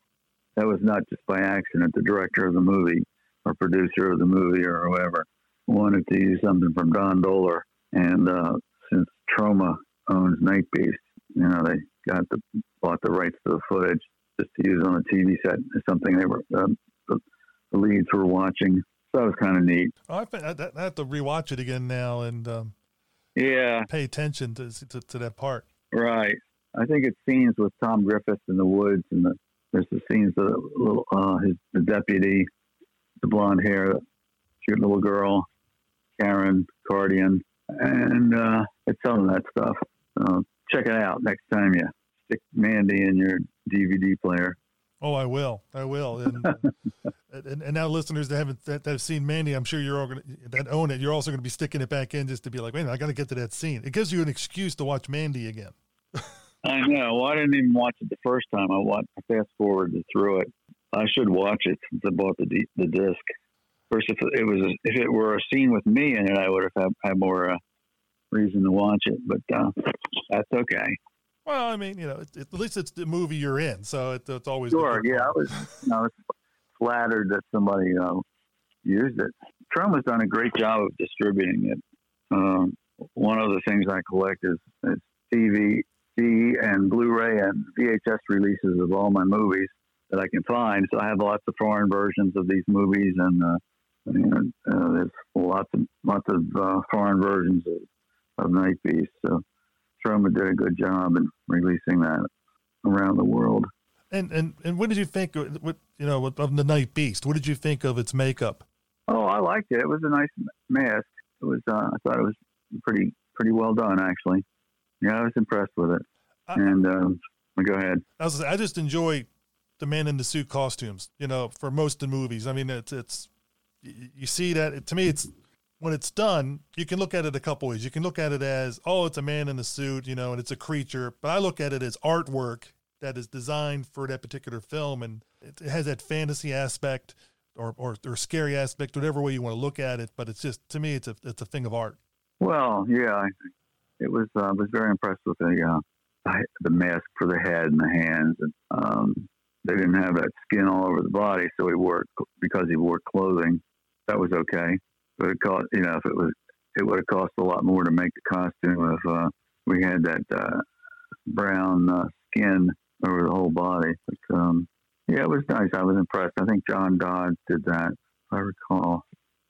that was not just by accident. The director of the movie or producer of the movie or whoever wanted to use something from Don Dohler, and uh, since Troma owns Night Beast, you know they got the bought the rights to the footage just to use on a TV set. It's something they were um, the, the leads were watching. So that was kind of neat. Oh, I, I, I have to rewatch it again now and um, Yeah, pay attention to, to to that part. Right. I think it's scenes with Tom Griffith in the woods, and the, there's the scenes of the little uh, his the deputy, the blonde hair, cute little girl, Karin Kardian, and uh, it's some of that stuff. Uh, check it out next time you stick Mandy in your DVD player. Oh, I will. I will. And (laughs) and, and now listeners that haven't that, that have seen Mandy, I'm sure you're all going to that own it. You're also going to be sticking it back in just to be like, wait, a minute, I got to get to that scene. It gives you an excuse to watch Mandy again. I know. Well, I didn't even watch it the first time. I watched. I fast forwarded through it. I should watch it since I bought the D, the disc. First, if it was if it were a scene with me in it, I would have had, had more uh, reason to watch it. But uh, that's okay. Well, I mean, you know, it, it, at least it's the movie you're in, so it, it's always Sure. good. Yeah, I was. I was flattered that somebody you know used it. Troma's done a great job of distributing it. Um, one of the things I collect is, is DVD and Blu-ray and VHS releases of all my movies that I can find. So I have lots of foreign versions of these movies, and uh, you know, uh, there's lots of lots of uh, foreign versions of, of Night Beast. So Troma did a good job in releasing that around the world. And and and what did you think? What you know of the Night Beast? What did you think of its makeup? Oh, I liked it. It was a nice mask. It was. Uh, I thought it was pretty pretty well done, actually. Yeah, I was impressed with it. I, and um, go ahead. I, was, I just enjoy the man in the suit costumes. You know, for most of the movies. I mean, it's it's you see that to me, it's when it's done, you can look at it a couple ways. You can look at it as, oh, it's a man in a suit, you know, and it's a creature. But I look at it as artwork that is designed for that particular film, and it, has that fantasy aspect or, or or scary aspect, whatever way you want to look at it. But it's just to me, it's a it's a thing of art. Well, yeah, it was. Uh, was very impressed with the uh, the mask for the head and the hands, and um, they didn't have that skin all over the body, so he wore because he wore clothing. That was okay, but it cost you know if it was it would have cost a lot more to make the costume if uh, we had that uh, brown uh, skin over the whole body. But um, yeah, it was nice. I was impressed. I think John Dods did that, if I recall.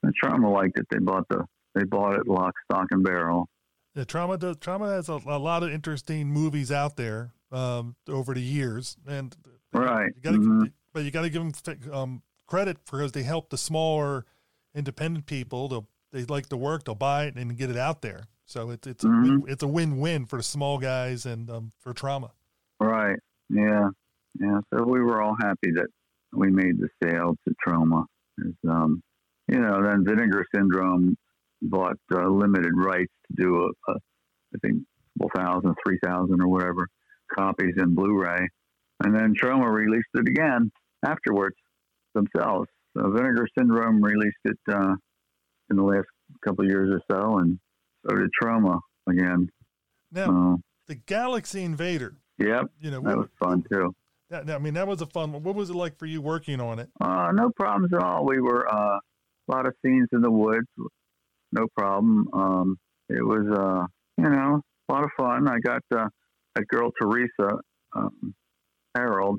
And Troma liked it. They bought the they bought it lock, stock, and barrel. Yeah, Troma does. Troma has a, a lot of interesting movies out there um, over the years, and right. You gotta, mm-hmm. But you got to give them um, credit because they help the smaller independent people. They'll, they like the work. They'll buy it and get it out there. So it's it's mm-hmm. a, it's a win win for the small guys and um, for Troma. Right. Yeah. Yeah. So we were all happy that we made the sale to Troma. Um, you know, then Vinegar Syndrome bought uh, limited rights to do a, a I think couple thousand, three thousand or whatever copies in Blu-ray, and then Troma released it again afterwards themselves. So Vinegar Syndrome released it uh, in the last couple of years or so, and so did Troma again. Now, uh, the Galaxy Invader. Yep. You know, that was fun too. That, I mean, that was a fun one. What was it like for you working on it? Uh, no problems at all. We were uh, a lot of scenes in the woods, no problem. Um, it was, uh, you know, a lot of fun. I got uh, that girl Teresa um, Harold,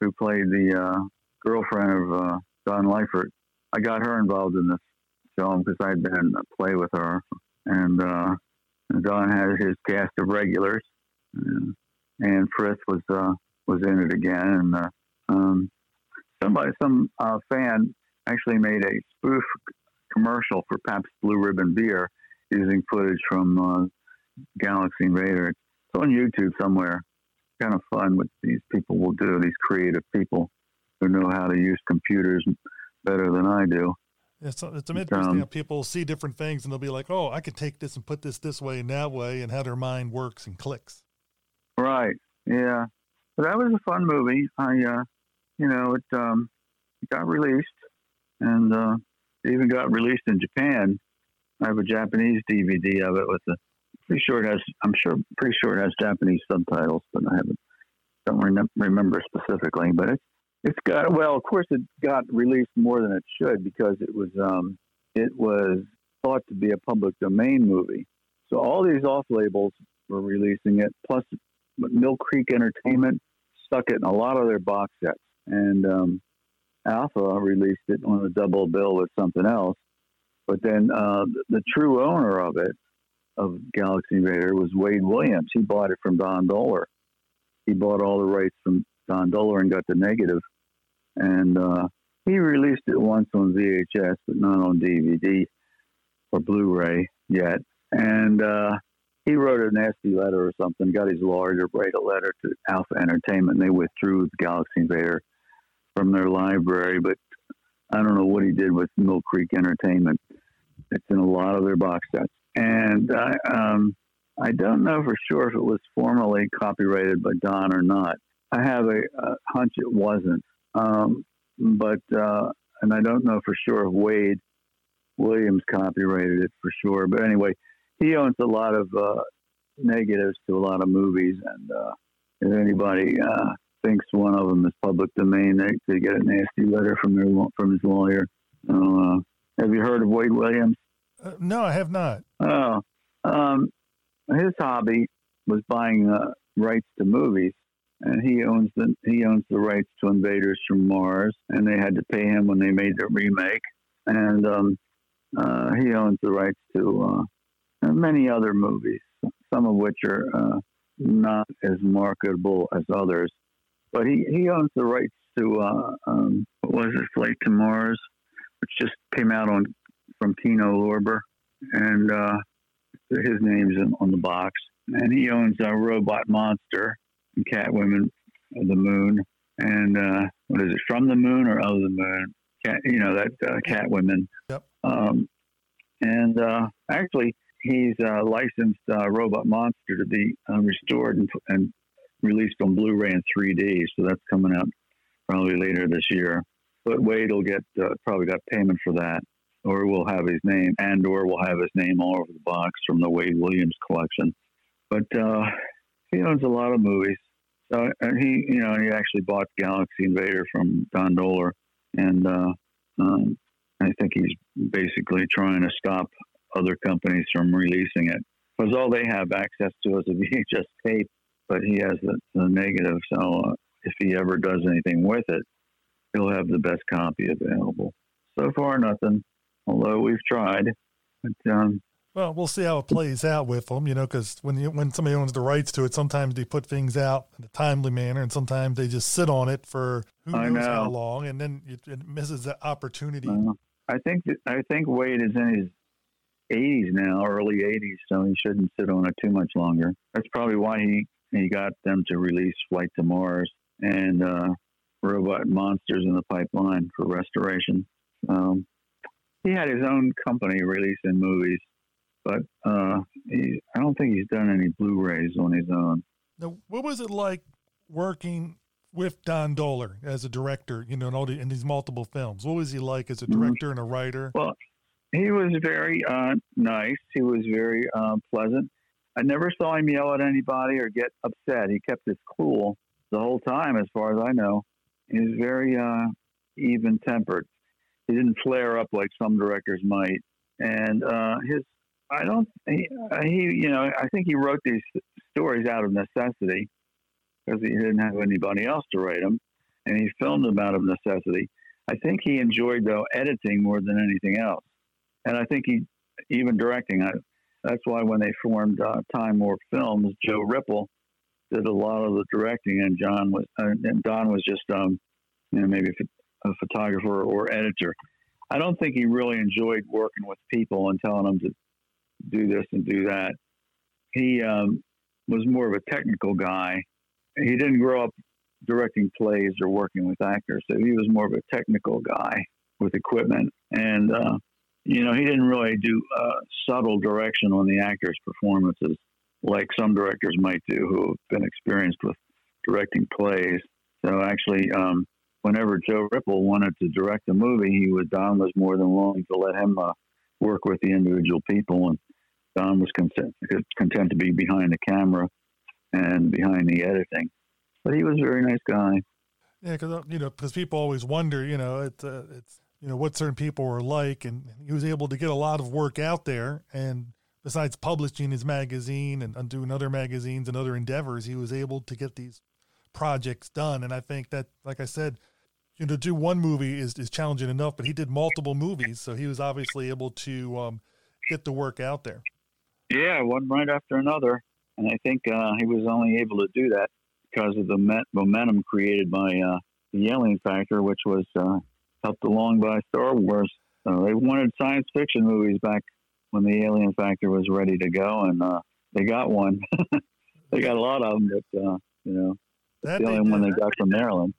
who played the uh, girlfriend of uh, Don Leifert. I got her involved in this film because I'd been a play with her, and, uh, Don had his cast of regulars, and, Frith was uh, was in it again, and um, somebody, some fan actually made a spoof commercial for Pabst Blue Ribbon beer using footage from uh, Galaxy Invader. It's on YouTube somewhere. Kind of fun what these people will do. These creative people who know how to use computers better than I do. It's, it's interesting um, how people see different things and they'll be like, oh, I could take this and put this this way and that way, and how their mind works and clicks. Right. Yeah. But that was a fun movie. I, uh, you know, it, um, got released and uh, it even got released in Japan. I have a Japanese DVD of it with the pretty sure it has. I'm sure pretty sure it has Japanese subtitles, but I haven't don't re- remember specifically. But it's it's got well, of course, it got released more than it should because it was um, it was thought to be a public domain movie. So all these off labels were releasing it. Plus, Mill Creek Entertainment stuck it in a lot of their box sets, and um, Alpha released it on a double bill with something else. But then uh, the true owner of it, of Galaxy Invader, was Wade Williams. He bought it from Don Dohler. He bought all the rights from Don Dohler and got the negative. And uh, he released it once on VHS, but not on DVD or Blu-ray yet. And uh, he wrote a nasty letter or something. Got his lawyer to write a letter to Alpha Entertainment. And they withdrew the Galaxy Invader from their library, but I don't know what he did with Mill Creek Entertainment. It's in a lot of their box sets, and I um, I don't know for sure if it was formally copyrighted by Don or not. I have a, a hunch it wasn't, um, but uh, and I don't know for sure if Wade Williams copyrighted it for sure. But anyway, he owns a lot of uh, negatives to a lot of movies, and uh, if anybody uh, thinks one of them is public domain. They, they get a nasty letter from their from his lawyer. Uh, have you heard of Wade Williams? Uh, no, I have not. Oh, um, his hobby was buying uh, rights to movies, and he owns the he owns the rights to Invaders from Mars, and they had to pay him when they made the remake, and um, uh, he owns the rights to uh, many other movies, some of which are uh, not as marketable as others. But he, he owns the rights to uh, um, what was it, Flight to Mars, which just came out on from Kino Lorber, and uh, his name's on the box. And he owns a Robot Monster and Catwoman of the Moon, and uh, what is it, From the Moon or Of the Moon? Cat, you know that uh, Catwoman. Yep. Um, and uh, actually, he's uh, licensed uh, Robot Monster to be uh, restored and, and, released on Blu-ray in 3D. So that's coming out probably later this year. But Wade will get uh, probably got payment for that, or we'll have his name, and or we'll have his name all over the box from the Wade Williams collection. But uh, he owns a lot of movies. So he, you know, he actually bought Galaxy Invader from Don Dohler, and uh, um, I think he's basically trying to stop other companies from releasing it because all they have access to is a (laughs) VHS tape, but he has the, the negative. So uh, if he ever does anything with it, he'll have the best copy available. So far, nothing. Although we've tried, but um, well, we'll see how it plays out with them, you know, because when you, when somebody owns the rights to it, sometimes they put things out in a timely manner, and sometimes they just sit on it for who knows how long, and then it, it misses the opportunity. Uh, I think I think Wade is in his 80s now, early 80s, so he shouldn't sit on it too much longer. That's probably why he, he got them to release Flight to Mars and uh, Robot Monsters in the pipeline for restoration. Um, he had his own company releasing movies, but uh, he, I don't think he's done any Blu-rays on his own. Now, what was it like working with Don Dohler as a director? You know, in all the, in these multiple films, what was he like as a mm-hmm. director mm-hmm. and a writer? Well, he was very uh, nice. He was very uh, pleasant. I never saw him yell at anybody or get upset. He kept his cool the whole time, as far as I know. He was very uh, even tempered. He didn't flare up like some directors might. And uh, his, I don't, he, uh, he, you know, I think he wrote these stories out of necessity because he didn't have anybody else to write them, and he filmed them out of necessity. I think he enjoyed though editing more than anything else and I think he even directing. I, that's why when they formed uh, Time Warp Films, Joe Ripple did a lot of the directing, and John was uh, and Don was just um, you know maybe a photographer or editor. I don't think he really enjoyed working with people and telling them to do this and do that. He um, was more of a technical guy. He didn't grow up directing plays or working with actors, so he was more of a technical guy with equipment. And uh, you know, he didn't really do uh, subtle direction on the actors' performances like some directors might do who have been experienced with directing plays. So actually, um, whenever Joe Ripple wanted to direct a movie, he was Don was more than willing to let him uh, work with the individual people, and Don was content, content to be behind the camera and behind the editing. But he was a very nice guy. Yeah, because uh, you know, because people always wonder, you know, it's uh, it's you know what certain people were like, and he was able to get a lot of work out there. And besides publishing his magazine and, doing other magazines and other endeavors, he was able to get these projects done. And I think that, like I said, you know, to do one movie is, is challenging enough, but he did multiple movies, so he was obviously able to um, get the work out there. Yeah, one right after another, and I think uh, he was only able to do that because of the momentum created by uh, the Alien Factor, which was uh, helped along by Star Wars. They wanted science fiction movies back when the Alien Factor was ready to go, and uh, they got one. (laughs) they got a lot of them, but uh, you know, that the only one they got from Maryland.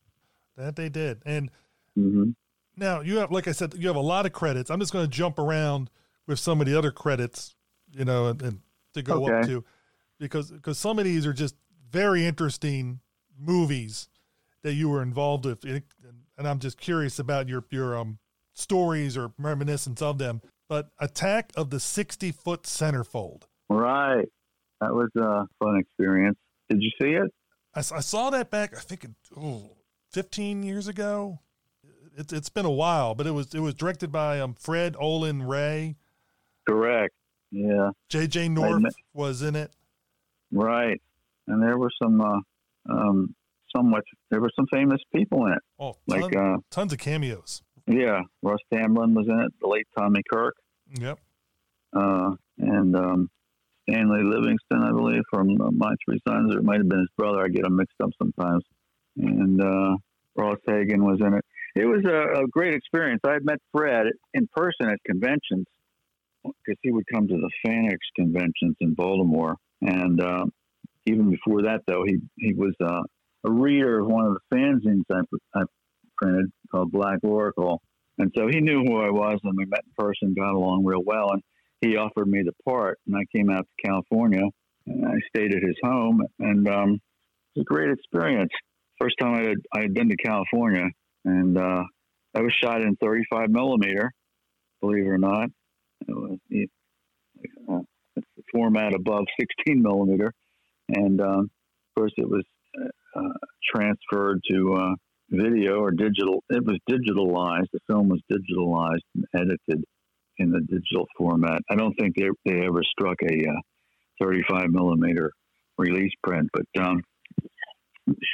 That they did, and mm-hmm. now you have, like I said, you have a lot of credits. I'm just going to jump around with some of the other credits, you know, and, and to go okay. up to because because some of these are just very interesting movies that you were involved with, and and I'm just curious about your your um stories or reminiscence of them. But Attack of the 60 Foot Centerfold. Right, that was a fun experience. Did you see it? I, I saw that back. I think oh, 15 years ago. It's it's been a while, but it was it was directed by um, Fred Olen Ray. Correct. Yeah. J.J. North was in it. Right, and there were some uh, um, somewhat there were some famous people in it. Oh, ton, like uh, tons of cameos. Yeah, Russ Tamblyn was in it. The late Tommy Kirk. Yep. Uh, and um, Stanley Livingston, I believe, from uh, My Three Sons, or it might have been his brother. I get them mixed up sometimes. And uh, Ross Hagen was in it. It was a, a great experience. I had met Fred in person at conventions because he would come to the FANEX conventions in Baltimore. And uh, even before that, though, he he was uh, a reader of one of the fanzines I, I printed called Black Oracle. And so he knew who I was, and we met in person, got along real well. And he offered me the part, and I came out to California, and I stayed at his home, and um, it was a great experience. First time I had, I had been to California, and uh, I was shot in 35 millimeter, believe it or not. It was, uh, it's the format above 16 millimeter, and um, of course it was transferred to uh, video or digital. It was digitalized. The film was digitalized and edited in the digital format. I don't think they, they ever struck a uh, 35 millimeter release print, but um,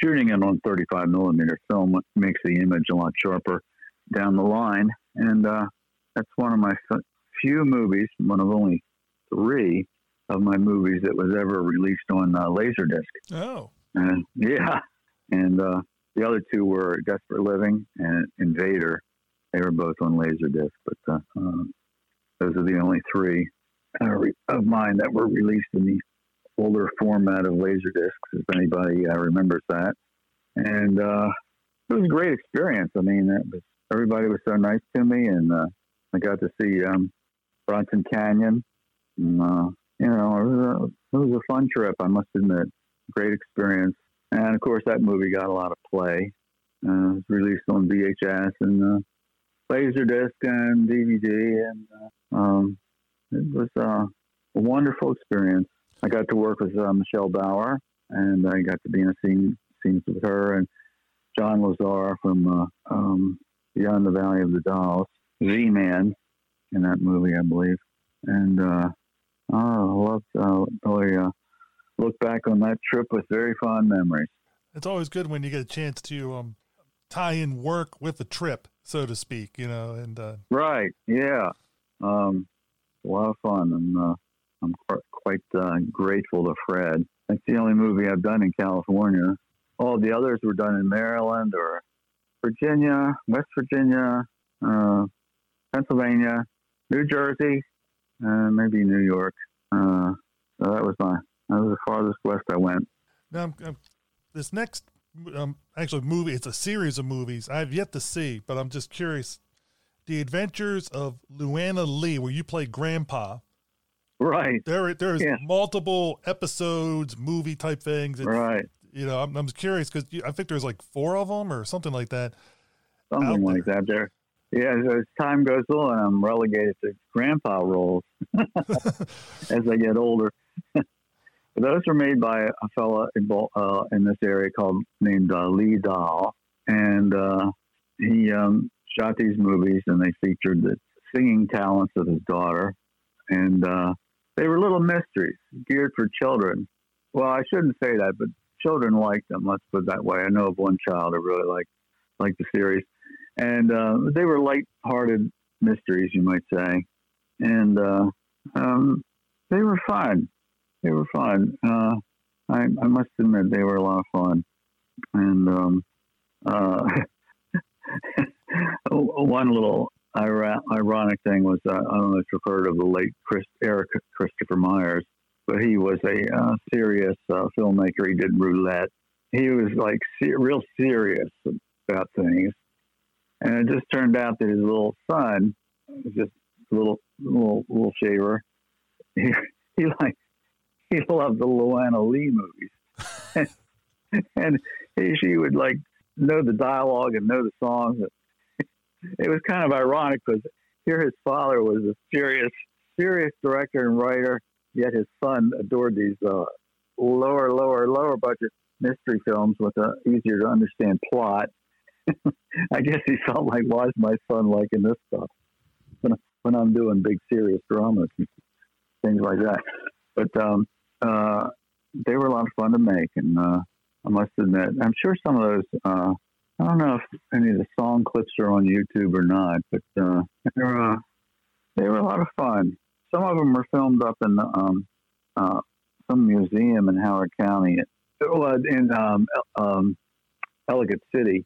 shooting it on 35 millimeter film makes the image a lot sharper down the line. And uh, that's one of my few movies, one of only three of my movies that was ever released on uh, Laserdisc. Oh. And (laughs) yeah. And uh, the other two were Desperate Living and Invader. They were both on Laserdisc, but uh, um, those are the only three uh, of mine that were released in the older format of Laserdiscs, if anybody uh, remembers that. And uh, it was a great experience. I mean, was, everybody was so nice to me, and uh, I got to see um, Bronson Canyon. And, uh, you know, it was, a, it was a fun trip, I must admit. Great experience. And of course, that movie got a lot of play. Uh, it was released on VHS and uh, Laserdisc and DVD, and uh, um, it was uh, a wonderful experience. I got to work with uh, Michelle Bauer, and I got to be in a scene scenes with her and John Lazar from uh, um, Beyond the Valley of the Dolls, Z-Man in that movie, I believe. And oh, I loved. Really look back on that trip with very fond memories. It's always good when you get a chance to um, tie in work with the trip, so to speak. You know, and uh, right, yeah, um, a lot of fun, and uh, I'm quite uh, grateful to Fred. That's the only movie I've done in California. All the others were done in Maryland or Virginia, West Virginia, uh, Pennsylvania, New Jersey, and maybe New York. Uh, so that was my that was the farthest west I went. Now, I'm, I'm, this next um, actually movie, it's a series of movies I've yet to see, but I'm just curious. The Adventures of Luana Lee, where you play Grandpa. Right. There, there's yeah. multiple episodes, movie type things. It's, right. You know, I'm, I'm curious because I think there's like four of them or something like that. Something like that. There. Yeah, as time goes on, I'm relegated to grandpa roles (laughs) (laughs) as I get older. (laughs) those were made by a fellow in, uh, in this area called named uh, Lee Dahl, and uh, he um, shot these movies, and they featured the singing talents of his daughter, and uh, they were little mysteries geared for children. Well, I shouldn't say that, but children liked them. Let's put it that way. I know of one child who really liked liked the series, and uh, they were light-hearted mysteries, you might say, and uh, um, they were fun they were fun. Uh, I, I must admit they were a lot of fun. And um, uh, (laughs) one little ironic thing was uh, I don't know if you've heard of the late Chris, Eric Christopher Myers, but he was a uh, serious uh, filmmaker. He did roulette. He was like se- real serious about things, and it just turned out that his little son was just a little little little shaver. (laughs) He, he like he loved the Luana Lee movies. (laughs) and he, she would like know the dialogue and know the songs. It was kind of ironic because here his father was a serious, serious director and writer, yet his son adored these uh, lower, lower, lower budget mystery films with a easier to understand plot. (laughs) I guess he felt like, why is my son liking this stuff when, when I'm doing big serious dramas and things like that? But um, uh, they were a lot of fun to make, and uh, I must admit, I'm sure some of those. Uh, I don't know if any of the song clips are on YouTube or not, but uh, they were uh, they were a lot of fun. Some of them were filmed up in um, uh, some museum in Howard County, well, in um, um, Ellicott City,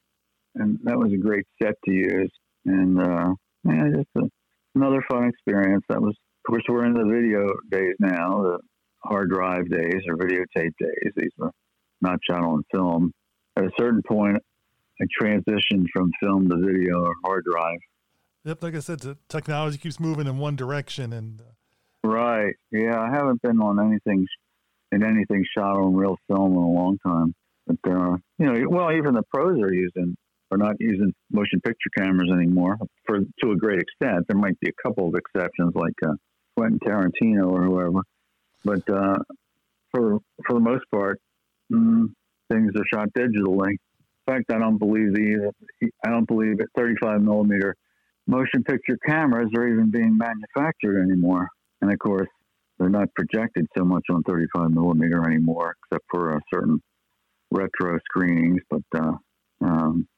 and that was a great set to use. And uh, yeah, just a, another fun experience. That was, of course, we're in the video days now, the hard drive days or videotape days. These were not shot on film. At a certain point, I transitioned from film to video or hard drive. Yep, like I said, the technology keeps moving in one direction, and uh... right, yeah, I haven't been on anything in anything shot on real film in a long time. But uh, you know, well, even the pros are using are not using motion picture cameras anymore for to a great extent. There might be a couple of exceptions, like uh, Quentin Tarantino or whoever, but uh, for for the most part, mm, things are shot digitally. In fact, I don't believe the I don't believe that 35 millimeter motion picture cameras are even being manufactured anymore. And of course, they're not projected so much on 35 millimeter anymore, except for uh, certain retro screenings. But uh, um,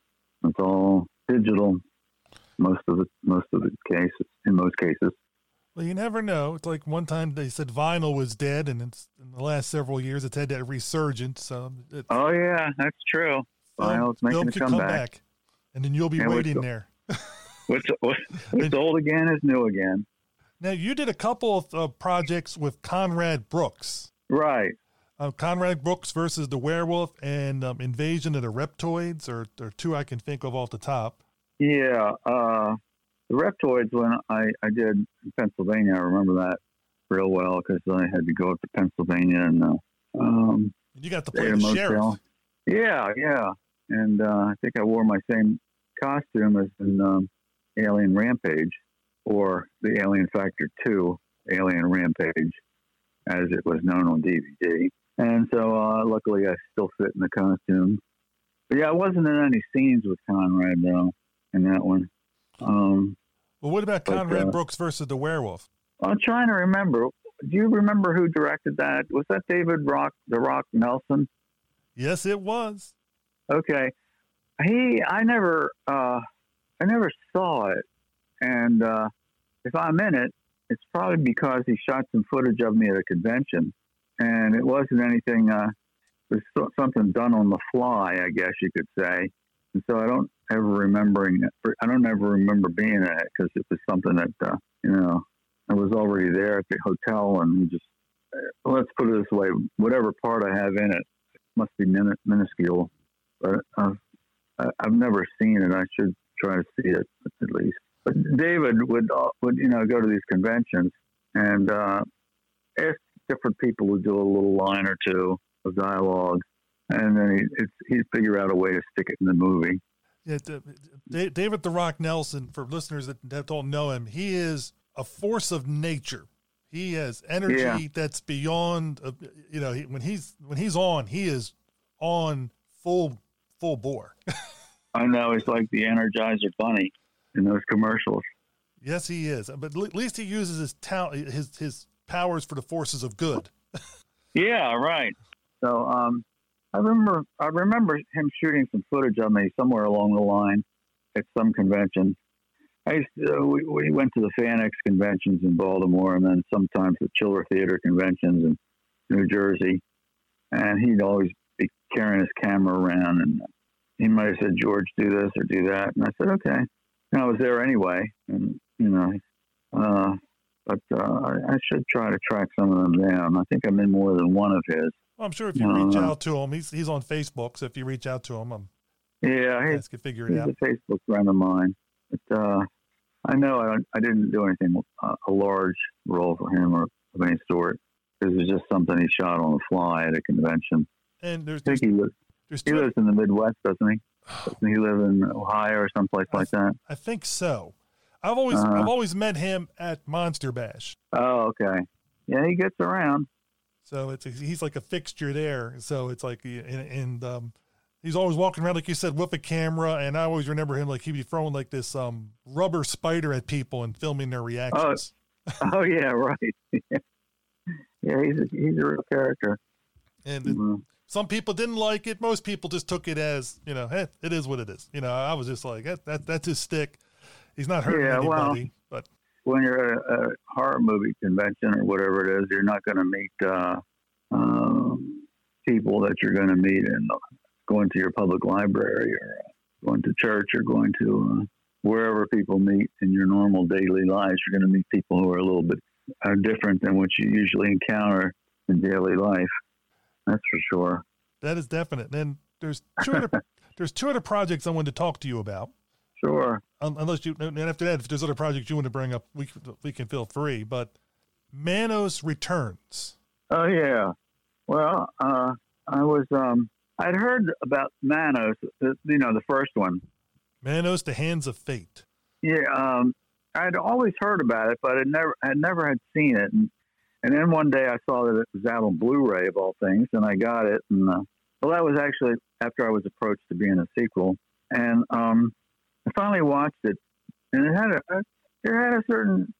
it's all digital. Most of the most of the cases, in most cases. Well, you never know. It's like one time they said vinyl was dead, and it's in the last several years it's had that resurgence. So oh yeah, that's true. Vinyl's making a comeback. Come back, and then you'll be yeah, waiting there. (laughs) what's, (laughs) what's, what's old again is new again. Now, you did a couple of uh, projects with Conrad Brooks. Right. Uh, Conrad Brooks versus the Werewolf and um, Invasion of the Reptoids are, are two I can think of off the top. Yeah. Uh, the Reptoids, when I, I did in Pennsylvania, I remember that real well because I had to go up to Pennsylvania and. Uh, um, you got to play the sheriff. Yeah, yeah. And uh, I think I wore my same costume as in um, Alien Rampage or the Alien Factor 2 Alien Rampage, as it was known on DVD. And so, uh, luckily, I still fit in the costume. But yeah, I wasn't in any scenes with Conrad, though, in that one. Um, well, what about Conrad uh, Brooks versus the werewolf? I'm trying to remember. Do you remember who directed that? Was that David Rock, the Rock Nelson? Yes, it was. Okay. He, I never, uh, I never saw it. And uh, if I'm in it, it's probably because he shot some footage of me at a convention, and it wasn't anything. Uh, it was something done on the fly, I guess you could say. And so I don't ever remembering. It. I don't ever remember being in it because it was something that uh, you know I was already there at the hotel, and just uh, let's put it this way: whatever part I have in it must be min- minuscule. But uh, I've never seen it. I should try to see it at least. But David would uh, would you know go to these conventions and uh, ask different people to do a little line or two of dialogue, and then he he'd figure out a way to stick it in the movie. Yeah, David the Rock Nelson. For listeners that don't know him, he is a force of nature. He has energy yeah. that's beyond. Uh, you know, when he's when he's on, he is on full full bore. (laughs) I know he's like the Energizer Bunny in those commercials. Yes, he is. But at least he uses his talent, his his powers for the forces of good. (laughs) yeah, right. So um, I remember I remember him shooting some footage of me somewhere along the line at some convention. I to, uh, we, we went to the FANEX conventions in Baltimore, and then sometimes the Chiller Theater conventions in New Jersey. And he'd always be carrying his camera around, and he might have said, "George, do this or do that," and I said, "Okay." I was there anyway, and you know, uh, but uh, I, should try to track some of them down. I think I'm in more than one of his. Well, I'm sure if you uh, reach out to him, he's he's on Facebook. So if you reach out to him, I'm yeah, he's, figure it out. a Facebook friend of mine, but uh, I know I, I didn't do anything uh, a large role for him or of any sort. This was just something he shot on the fly at a convention. And there's, I think there's, he, lives, he lives in the Midwest, doesn't he? (sighs) Doesn't he live in Ohio or someplace like that? I think so. I've always uh, I've always met him at Monster Bash. Oh, okay. Yeah, he gets around. So it's he's like a fixture there. So it's like and, and um, he's always walking around like you said with a camera. And I always remember him like he'd be throwing like this um rubber spider at people and filming their reactions. Oh, oh yeah, (laughs) right. yeah, he's a, he's a real character. And mm-hmm. some people didn't like it. Most people just took it as you know, hey, it is what it is. You know, I was just like that, that that's his stick. He's not hurting yeah, anybody. Well, when you're at a, a, horror movie convention or whatever it is, you're not going to meet uh, um, people that you're going to meet in going to your public library or uh, going to church or going to uh, wherever people meet in your normal daily lives. You're going to meet people who are a little bit are uh, different than what you usually encounter in daily life. That's for sure. That is definite. And there's two other (laughs) there's two other projects I wanted to talk to you about. Sure. unless you, and after that, if there's other projects you want to bring up, we we can feel free. But Manos returns. Oh yeah. Well, uh, I was um, I'd heard about Manos, you know, the first one. Manos, the Hands of Fate. Yeah, um, I'd always heard about it, but I never had never had seen it. And, and then one day I saw that it was out on Blu-ray of all things, and I got it. And uh, well, that was actually after I was approached to be in a sequel. And um, I finally watched it, and it had a it had a certain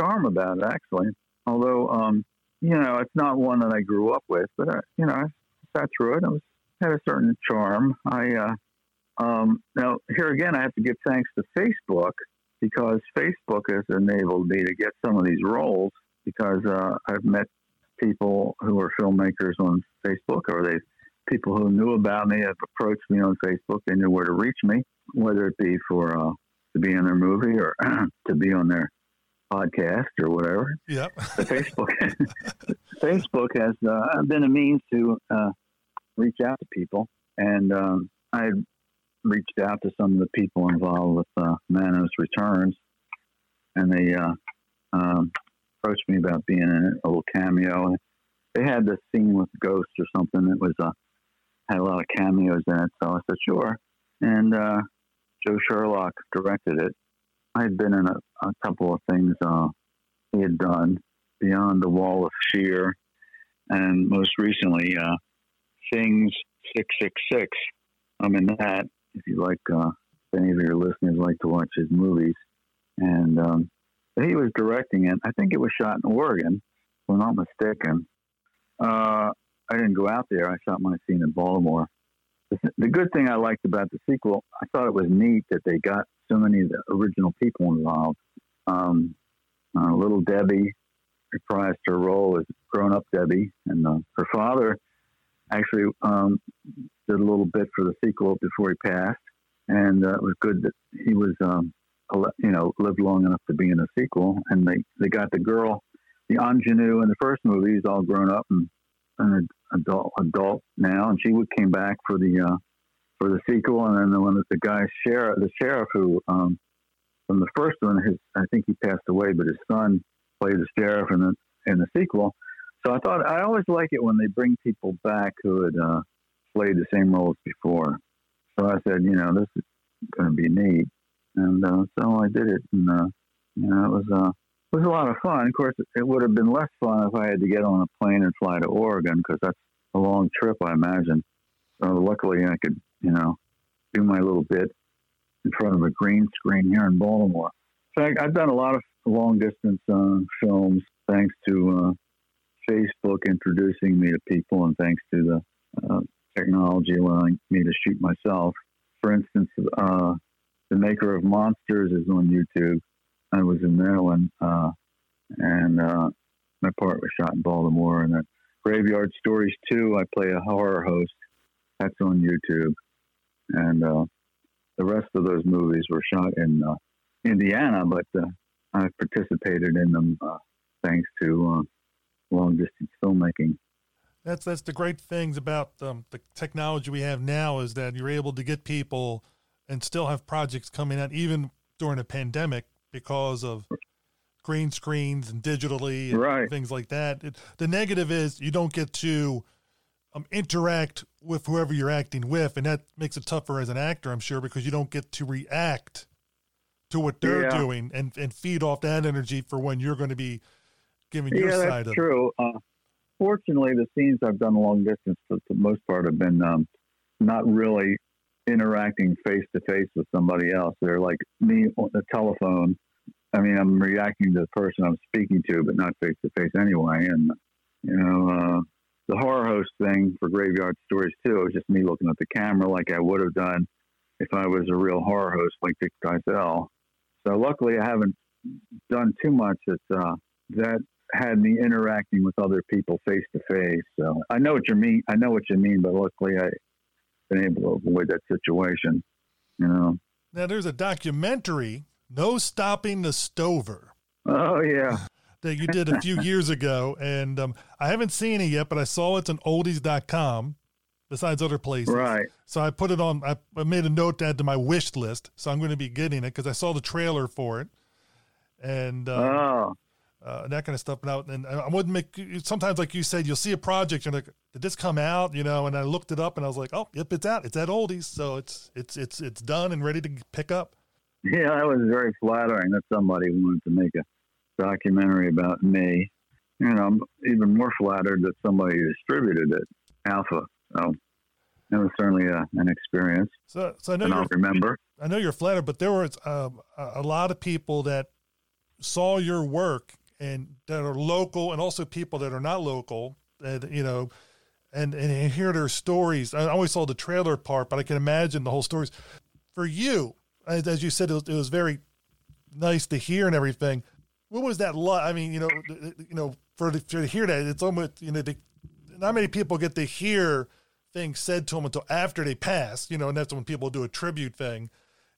charm about it, actually. Although, um, you know, it's not one that I grew up with, but I, you know, I sat through it. It was had a certain charm. I uh, um, now here again, I have to give thanks to Facebook because Facebook has enabled me to get some of these roles because uh, I've met people who are filmmakers on Facebook or they people who knew about me have approached me on Facebook. They knew where to reach me, whether it be for uh, to be in their movie or (clears throat) to be on their podcast or whatever. Yep. Facebook (laughs) Facebook has uh, been a means to uh, reach out to people, and um, I reached out to some of the people involved with uh, Manos Returns, and they uh, um, approached me about being in it, a little cameo. They had this scene with ghosts or something that was uh, had a lot of cameos in it, so I said sure. And uh, Joe Sherlock directed it. I had been in a, a couple of things uh, he had done, Beyond the Wall of Fear, and most recently, uh, Things 666. I'm in that. If you like, uh, if any of your listeners like to watch his movies, and um, he was directing it. I think it was shot in Oregon, if I'm not mistaken. Uh, I didn't go out there. I shot my scene in Baltimore. The, the good thing I liked about the sequel, I thought it was neat that they got so many of the original people involved. Um, uh, little Debbie reprised her role as grown-up Debbie, and uh, her father actually um, did a little bit for the sequel before he passed, and uh, it was good that he was, um, you know, lived long enough to be in a sequel. And they they got the girl, the ingenue in the first movie. He's all grown up and an adult adult now, and she came back for the uh, for the sequel. And then the one that the guy sheriff, the sheriff who um, from the first one, his I think he passed away, but his son played the sheriff in the in the sequel. So I thought I always like it when they bring people back who had uh, played the same roles before. So I said, you know, this is going to be neat, and uh, so I did it, and uh, you know, it was uh, was a lot of fun. Of course, it would have been less fun if I had to get on a plane and fly to Oregon because that's a long trip, I imagine. So luckily, I could, you know, do my little bit in front of a green screen here in Baltimore. So I, have done a lot of long distance uh, films thanks to uh, Facebook introducing me to people, and thanks to the uh, technology allowing me to shoot myself. For instance, uh, the maker of Monsters is on YouTube. I was in one, uh, and uh, my part was shot in Baltimore. And Graveyard Stories 2, I play a horror host. That's on YouTube. And uh, the rest of those movies were shot in uh, Indiana, but I participated in them thanks to long distance filmmaking. That's that's the great things about um, the technology we have now is that you're able to get people and still have projects coming out even during a pandemic because of green screens and digitally and right. things like that. It, the negative is you don't get to um, interact with whoever you're acting with, and that makes it tougher as an actor, I'm sure, because you don't get to react to what they're yeah. doing and, and feed off that energy for when you're going to be giving yeah, your side that's of true. Uh, fortunately, the scenes I've done long distance for the most part have been um, not really interacting face to face with somebody else. They're like me on the telephone. I mean, I'm reacting to the person I'm speaking to, but not face to face anyway. And you know, uh, the horror host thing for Graveyard Stories too. It was just me looking at the camera like I would have done if I was a real horror host like Dick Dyszel. So luckily, I haven't done too much that uh, that had me interacting with other people face to face. So I know what you mean. I know what you mean, but luckily I've been able to avoid that situation. You know. Now there's a documentary, "No Stopping the Stover." Oh yeah. (laughs) that you did a few years ago, and um, I haven't seen it yet, but I saw it's on oldies.com besides other places. Right. So I put it on, I, I made a note to add to my wish list. So I'm going to be getting it because I saw the trailer for it and uh, oh. uh, that kind of stuff. Now, and I wouldn't make, sometimes, like you said, you'll see a project, you're like, did this come out? You know, and I looked it up and I was like, oh, yep, it's out. It's at oldies. So it's, it's, it's, it's done and ready to pick up. Yeah, that was very flattering that somebody wanted to make a documentary about me. You know, I'm even more flattered that somebody distributed it, Alpha. So it was certainly a, an experience. So, so I know and I'll remember. I know you're flattered, but there was um, a lot of people that saw your work and that are local, and also people that are not local. And you know, and and hear their stories. I always saw the trailer part, but I can imagine the whole stories. For you, as, you said, it was, it was very nice to hear and everything what was that like? I mean, you know, you know, for to, to hear that, it's almost you know, the, not many people get to hear things said to them until after they pass. You know, and that's when people do a tribute thing.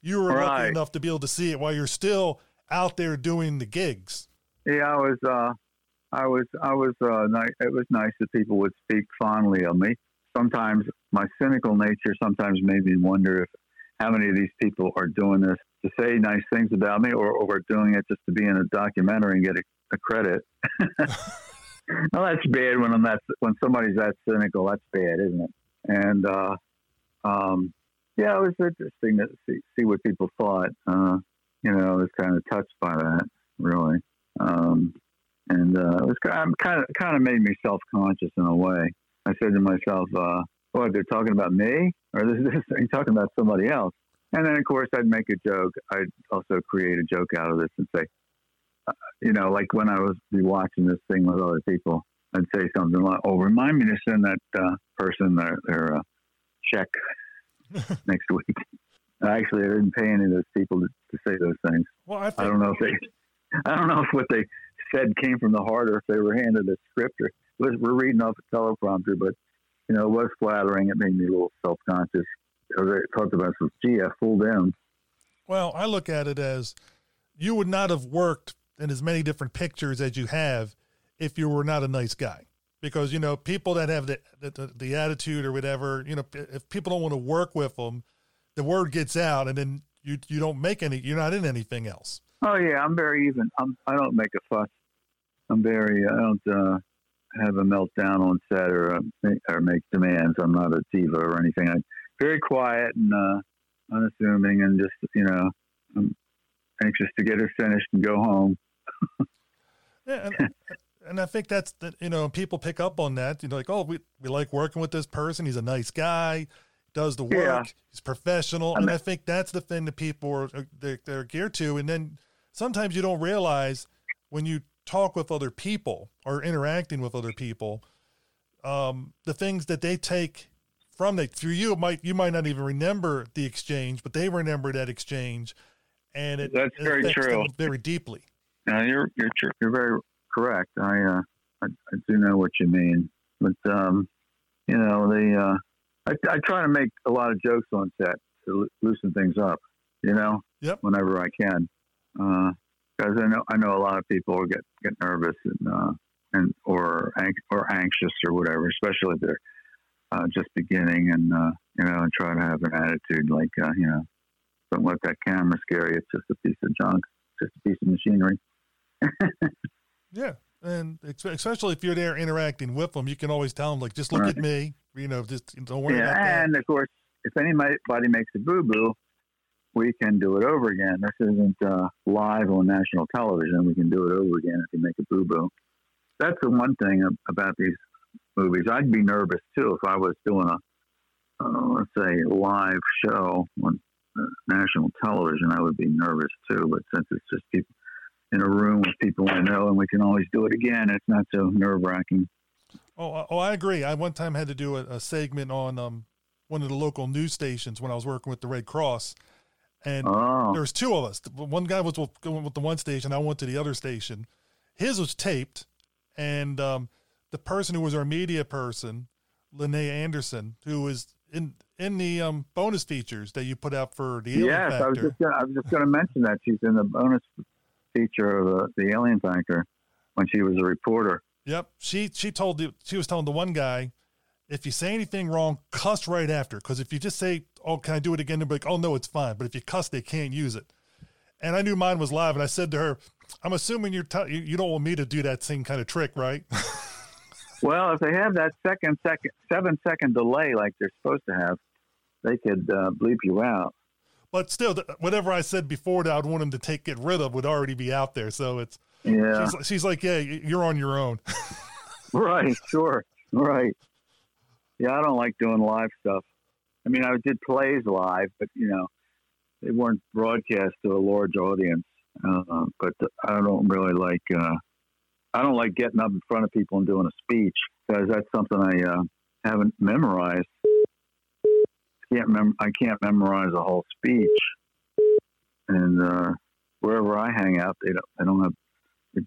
You were right. lucky enough to be able to see it while you're still out there doing the gigs. Yeah, I was. uh I was. I was. uh nice. It was nice that people would speak fondly of me. Sometimes my cynical nature sometimes made me wonder if how many of these people are doing this to say nice things about me or, or doing it just to be in a documentary and get a, a credit. (laughs) well, that's bad when I'm that when somebody's that cynical. That's bad, isn't it? And uh, um, yeah, it was interesting to see, see what people thought. Uh, you know, I was kind of touched by that, really. Um, and uh, it was kind of, kind of made me self conscious in a way. I said to myself, uh, "What they're talking about me, or (laughs) this, this, are you talking about somebody else?" And then, of course, I'd make a joke. I'd also create a joke out of this and say, uh, you know, like when I was be watching this thing with other people, I'd say something like, "Oh, remind me to send that uh, person their their uh, check (laughs) next week." Actually, I didn't pay any of those people to, to say those things. Well, I, I, don't know if they, I don't know if what they said came from the heart or if they were handed a script or we're reading off a teleprompter. But you know, it was flattering. It made me a little self conscious I talked about some, gee, I fooled them. Well, I look at it as you would not have worked in as many different pictures as you have if you were not a nice guy. Because, you know, people that have the, the, the attitude or whatever, you know, if people don't want to work with them, the word gets out and then you, you don't make any, you're not in anything else. Oh yeah. I'm very even. I'm, I don't make a fuss. I'm very, I don't, uh, have a meltdown on set or, uh, or make demands. I'm not a diva or anything. I'm very quiet and uh, unassuming, and just you know, I'm anxious to get her finished and go home. (laughs) yeah, and, and, I think that's that. You know, people pick up on that. You know, like, oh, we we like working with this person. He's a nice guy. Does the work. Yeah. He's professional, I mean, and I think that's the thing that people are they're, they're geared to. And then sometimes you don't realize when you talk with other people or interacting with other people, um, the things that they take from that through you might you might not even remember the exchange, but they remember that exchange, and it that's it very true, very deeply. Yeah, you're you're you're very correct. I uh I, I do know what you mean, but um you know the uh I, I try to make a lot of jokes on set to loosen things up. You know, yep. whenever I can, because I know I know a lot of people get get nervous and uh, and or or anxious or whatever, especially if they're uh, just beginning and, uh, you know, and try to have an attitude like, uh, you know, don't let that camera scare you. It's just a piece of junk, just a piece of machinery. (laughs) yeah. And especially if you're there interacting with them, you can always tell them, like, just look right. at me, you know, just don't worry yeah, about that. And of course, if anybody makes a boo boo, we can do it over again. This isn't uh, live on national television. We can do it over again if you make a boo boo. That's the one thing about these movies. I'd be nervous too if I was doing a, uh, let's say, live show on uh, national television. I would be nervous too. But since it's just people in a room with people I know and we can always do it again, it's not so nerve wracking. Oh, oh, I agree. I one time had to do a, a segment on um, one of the local news stations when I was working with the Red Cross, and Oh, there was two of us. One guy was with, going with the one station. I went to the other station. His was taped, and um, the person who was our media person, Lene Anderson, who was in in the um, bonus features that you put out for the Alien yes, I was Factor. just gonna, I was just going to mention that she's in the bonus feature of uh, the Alien Factor when she was a reporter. Yep. She she told the, she was telling the one guy, if you say anything wrong, cuss right after. Because if you just say, "Oh, can I do it again?" They'll be like, "Oh no, it's fine." But if you cuss, they can't use it. And I knew mine was live, and I said to her, "I'm assuming you're t- you you don't want me to do that same kind of trick, right?" (laughs) Well, if they have that second, second, seven second delay like they're supposed to have, they could uh, bleep you out. but still, whatever I said before that I'd want them to take get rid of would already be out there. So it's Yeah, she's, she's like, "Yeah, you're on your own." (laughs) right, sure, right. Yeah, I don't like doing live stuff. I mean, I did plays live, but you know, they weren't broadcast to a large audience. Uh, but I don't really like. Uh, I don't like getting up in front of people and doing a speech because that's something I uh, haven't memorized. Can't mem- I can't memorize a whole speech, and uh, wherever I hang out, they don't. I don't have. It's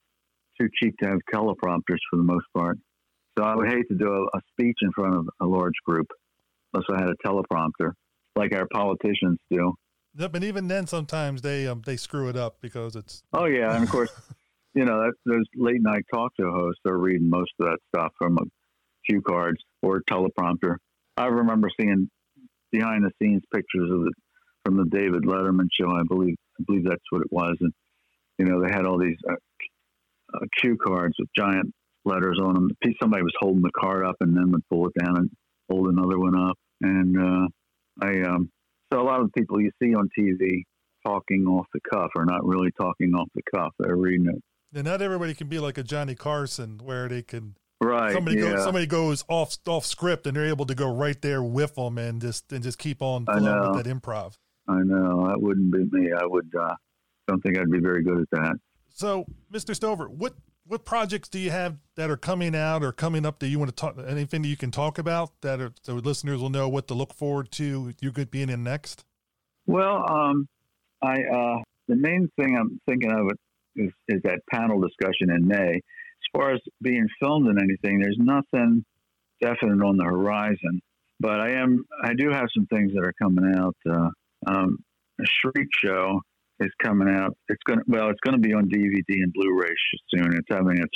too cheap to have teleprompters for the most part. So I would hate to do a, a speech in front of a large group unless I had a teleprompter, like our politicians do. Yep, and even then, sometimes they um they screw it up because it's Oh yeah, and of course, (laughs) you know that, those late night talk show hosts are reading most of that stuff from a cue cards or teleprompter. I remember seeing behind the scenes pictures of it from the David Letterman show. I believe I believe that's what it was, and you know they had all these uh, uh, cue cards with giant letters on them. Somebody was holding the card up and then would pull it down and hold another one up, and uh, I um, so a lot of the people you see on TV talking off the cuff are not really talking off the cuff. They're reading it. and not everybody can be like a Johnny Carson where they can Right. somebody yeah. goes somebody goes off off script and they're able to go right there with them and just and just keep on I know. with that improv. I know. That wouldn't be me. I would, uh, don't think I'd be very good at that. So, Mr. Stover, what what projects do you have that are coming out or coming up that you want to talk? Anything that you can talk about that are, so listeners will know what to look forward to? you're could be in next. Well, um, I, uh, the main thing I'm thinking of is, is that panel discussion in May. As far as being filmed in anything, there's nothing definite on the horizon, but I am, I do have some things that are coming out. Uh, um, a Shriek show is coming out. It's going to, well, it's going to be on DVD and Blu-ray soon. It's having its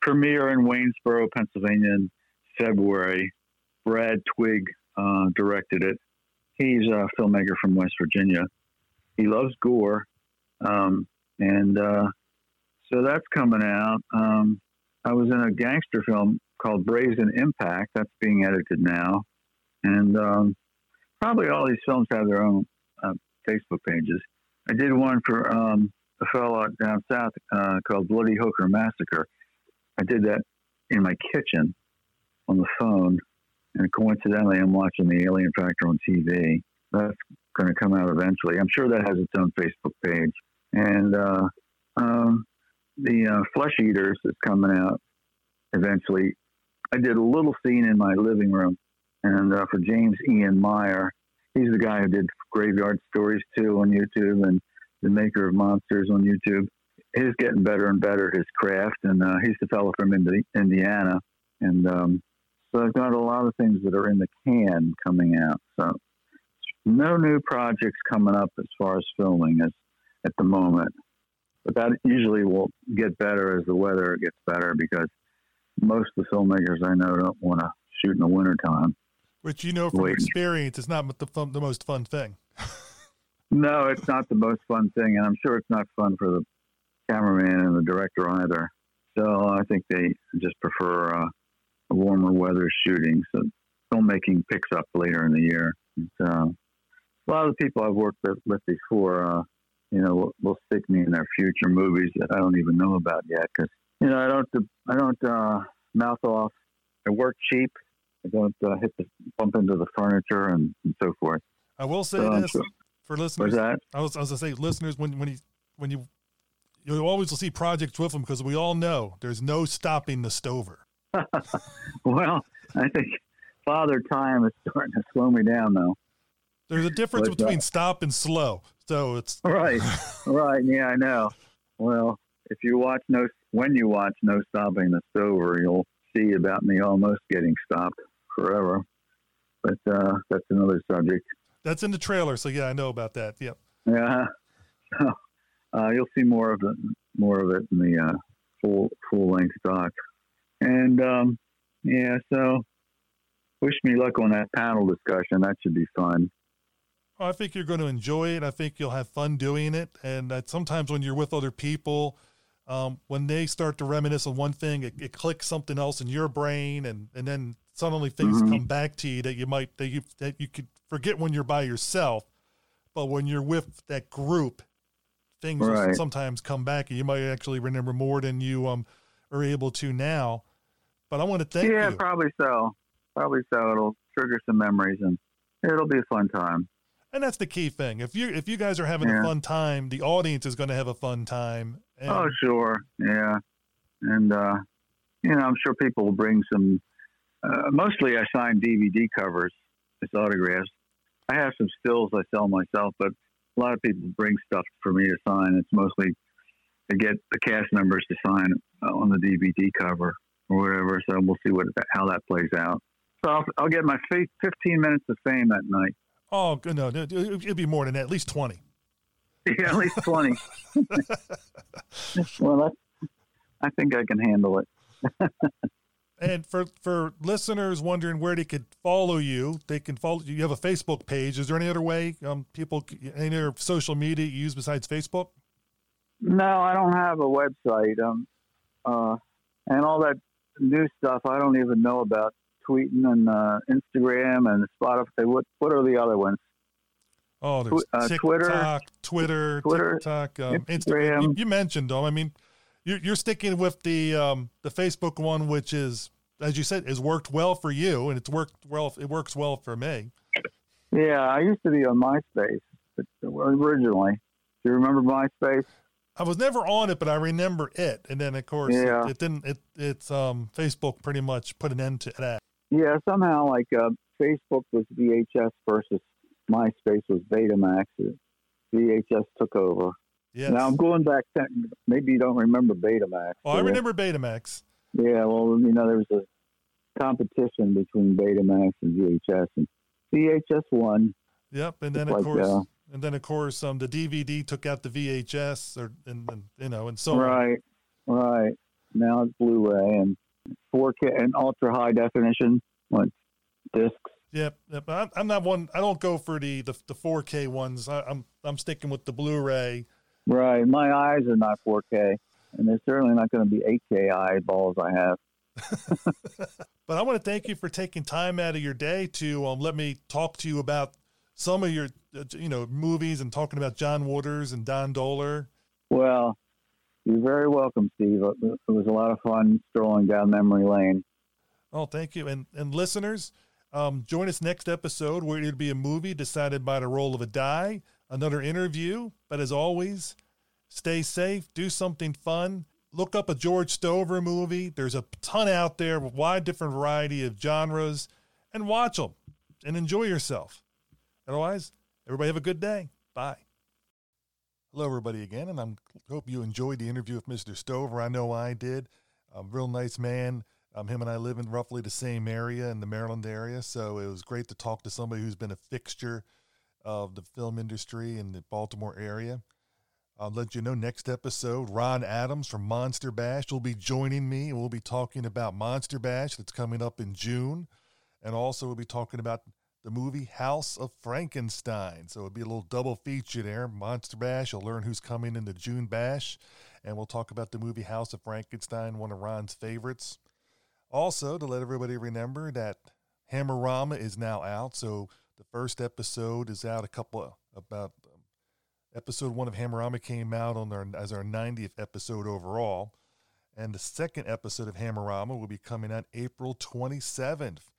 premiere in Waynesboro, Pennsylvania in February. Brad Twigg uh, directed it. He's a filmmaker from West Virginia. He loves gore, um, and uh, so that's coming out. Um, I was in a gangster film called Brazen Impact. That's being edited now, and um, probably all these films have their own uh, Facebook pages. I did one for um, a fellow down south uh, called Bloody Hooker Massacre. I did that in my kitchen on the phone, and coincidentally, I'm watching the Alien Factor on TV. That's going to come out eventually. I'm sure that has its own Facebook page. And uh, um, the uh, Flesh Eaters is coming out eventually. I did a little scene in my living room, and uh, for James Ian Meyer, he's the guy who did Graveyard Stories too on YouTube, and the maker of Monsters on YouTube. He's getting better and better at his craft, and uh, he's the fellow from Indi- Indiana, and um, so I've got a lot of things that are in the can coming out. So no new projects coming up as far as filming as at the moment. But that usually will get better as the weather gets better because most of the filmmakers I know don't want to shoot in the wintertime. Which you know from Wait. experience is not the fun, the most fun thing. No, it's not the most fun thing, and I'm sure it's not fun for the cameraman and the director either. So I think they just prefer uh, a warmer weather shooting. So filmmaking picks up later in the year. And, uh, a lot of the people I've worked with, with before, uh, you know, will, will stick me in their future movies that I don't even know about yet because you know I don't I don't uh, mouth off I work cheap. I don't uh, hit the bump into the furniture and, and so forth. I will say So, this so- for listeners. that? I was, I was gonna say, listeners, when when you when you you always will see projects with them because we all know there's no stopping the Stover. (laughs) Well, I think Father Time is starting to slow me down, though. There's a difference that? between stop and slow. So it's (laughs) Right, right. Yeah, I know. Well, if you watch no, when you watch No Stopping the Stover, you'll see about me almost getting stopped forever. But uh, that's another subject. that's in the trailer. So yeah, I know about that. Yep. Yeah. (laughs) So uh, you'll see more of it, more of it in the uh, full full length doc. And um, yeah, so wish me luck on that panel discussion. That should be fun. I think you're going to enjoy it. I think you'll have fun doing it. And sometimes when you're with other people, um, when they start to reminisce on one thing, it, it clicks something else in your brain, and and then suddenly things Mhm. come back to you that you might that you that you could forget when you're by yourself, but when you're with that group, things Right. sometimes come back, and you might actually remember more than you um are able to now. But I want to thank yeah, you. probably so. Probably so. It'll trigger some memories, and it'll be a fun time. And that's the key thing. If you if you guys are having a fun time, the audience is going to have a fun time. And Oh, sure. Yeah. And, uh, you know, I'm sure people will bring some. Uh, mostly I sign DVD covers as autographs. I have some stills I sell myself, but a lot of people bring stuff for me to sign. It's mostly to get the cast members to sign uh, on the DVD cover or whatever. So we'll see what how that plays out. So I'll, I'll get my fa- 15 minutes of fame that night. oh good, no, no, it- it'd be more than that, at least twenty. (laughs) Yeah, at least 20. (laughs) well, I think I can handle it. (laughs) And for for listeners wondering where they could follow you, they can follow. You You have a Facebook page. Is there any other way um, people any other social media you use besides Facebook? No, I don't have a website. Um, uh, and all that new stuff I don't even know about. Tweeting and uh, Instagram and Spotify. What what are the other ones? Oh, there's uh, TikTok, Twitter, Twitter, Twitter, TikTok, um, Instagram. Instagram. You, you mentioned them. I mean, you're, you're sticking with the um, the Facebook one, which is, as you said, has worked well for you, and it's worked well. It works well for me. Yeah, I used to be on MySpace originally. Do you remember MySpace? I was never on it, but I remember it. And then, of course, Yeah. it, it didn't. It it's um, Facebook pretty much put an end to that. Yeah, somehow like uh, Facebook was VHS versus MySpace was Betamax. VHS took over. Yes. Now I'm going back. To, maybe you don't remember Betamax. oh, I remember Betamax. Yeah, well, you know, there was a competition between Betamax and VHS, and VHS won. Yep. And then, of like, course, uh, and then of course, um, the DVD took out the VHS, or and, and you know, and so on. right, right. Now it's Blu-ray and 4K and ultra high definition, like discs. Yep, yep. I'm, I'm not one. I don't go for the the, the 4K ones. I, I'm I'm sticking with the Blu-ray. Right, my eyes are not 4K, and they're certainly not going to be 8K eyeballs I have. (laughs) But I want to thank you for taking time out of your day to um, let me talk to you about some of your uh, you know movies and talking about John Waters and Don Dohler. Well, you're very welcome, Steve. It it was a lot of fun strolling down memory lane. Oh, thank you. And and listeners, um, join us next episode where it'll be a movie decided by the roll of a die, another interview. But as always, stay safe, do something fun. Look up a George Stover movie. There's a ton out there, a wide different variety of genres, and watch them and enjoy yourself. Otherwise, everybody have a good day. Bye. Hello, everybody, again, and I hope you enjoyed the interview with Mr. Stover. I know I did. A real nice man. Um, him and I live in roughly the same area in the Maryland area, so it was great to talk to somebody who's been a fixture of the film industry in the Baltimore area. I'll let you know next episode, Ron Adams from Monster Bash will be joining me, we'll be talking about Monster Bash that's coming up in June, and also we'll be talking about the movie House of Frankenstein. So it'll be a little double feature there. Monster Bash, you'll learn who's coming in the June Bash, and we'll talk about the movie House of Frankenstein, one of Ron's favorites. Also, to let everybody remember that Hammerama is now out. So the first episode is out a couple about um, episode one of Hammerama came out on our as our 90th episode overall. And the second episode of Hammerama will be coming out April 27th.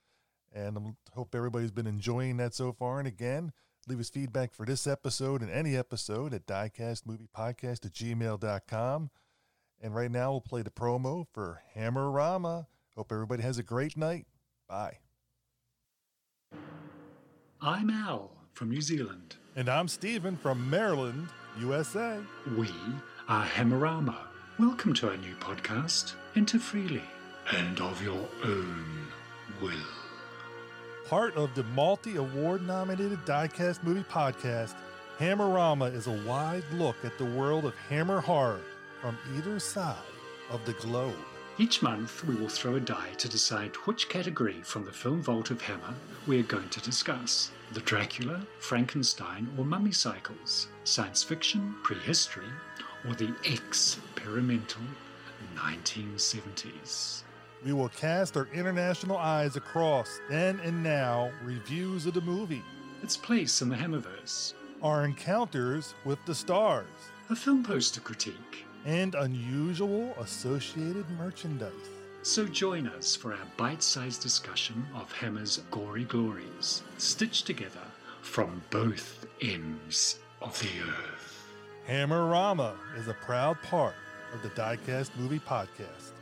And I hope everybody's been enjoying that so far. And again, leave us feedback for this episode and any episode at diecastmoviepodcast at gmail.com. And right now we'll play the promo for Hammerama. Hope everybody has a great night. Bye. I'm Al from New Zealand. And I'm Stephen from Maryland, USA. We are Hammerama. Welcome to our new podcast, Enter Freely and of your own will. Part of the multi award nominated Diecast Movie Podcast, Hammerama is a wide look at the world of hammer horror from either side of the globe. Each month, we will throw a die to decide which category from the film vault of Hammer we are going to discuss the Dracula, Frankenstein, or Mummy cycles, science fiction, prehistory, or the experimental 1970s. We will cast our international eyes across then and now reviews of the movie, Its place in the Hammerverse, our encounters with the stars, a film poster critique. and unusual associated merchandise. So join us for our bite sized discussion of Hammer's gory glories, stitched together from both ends of the earth. Hammerama is a proud part of the Diecast Movie Podcast.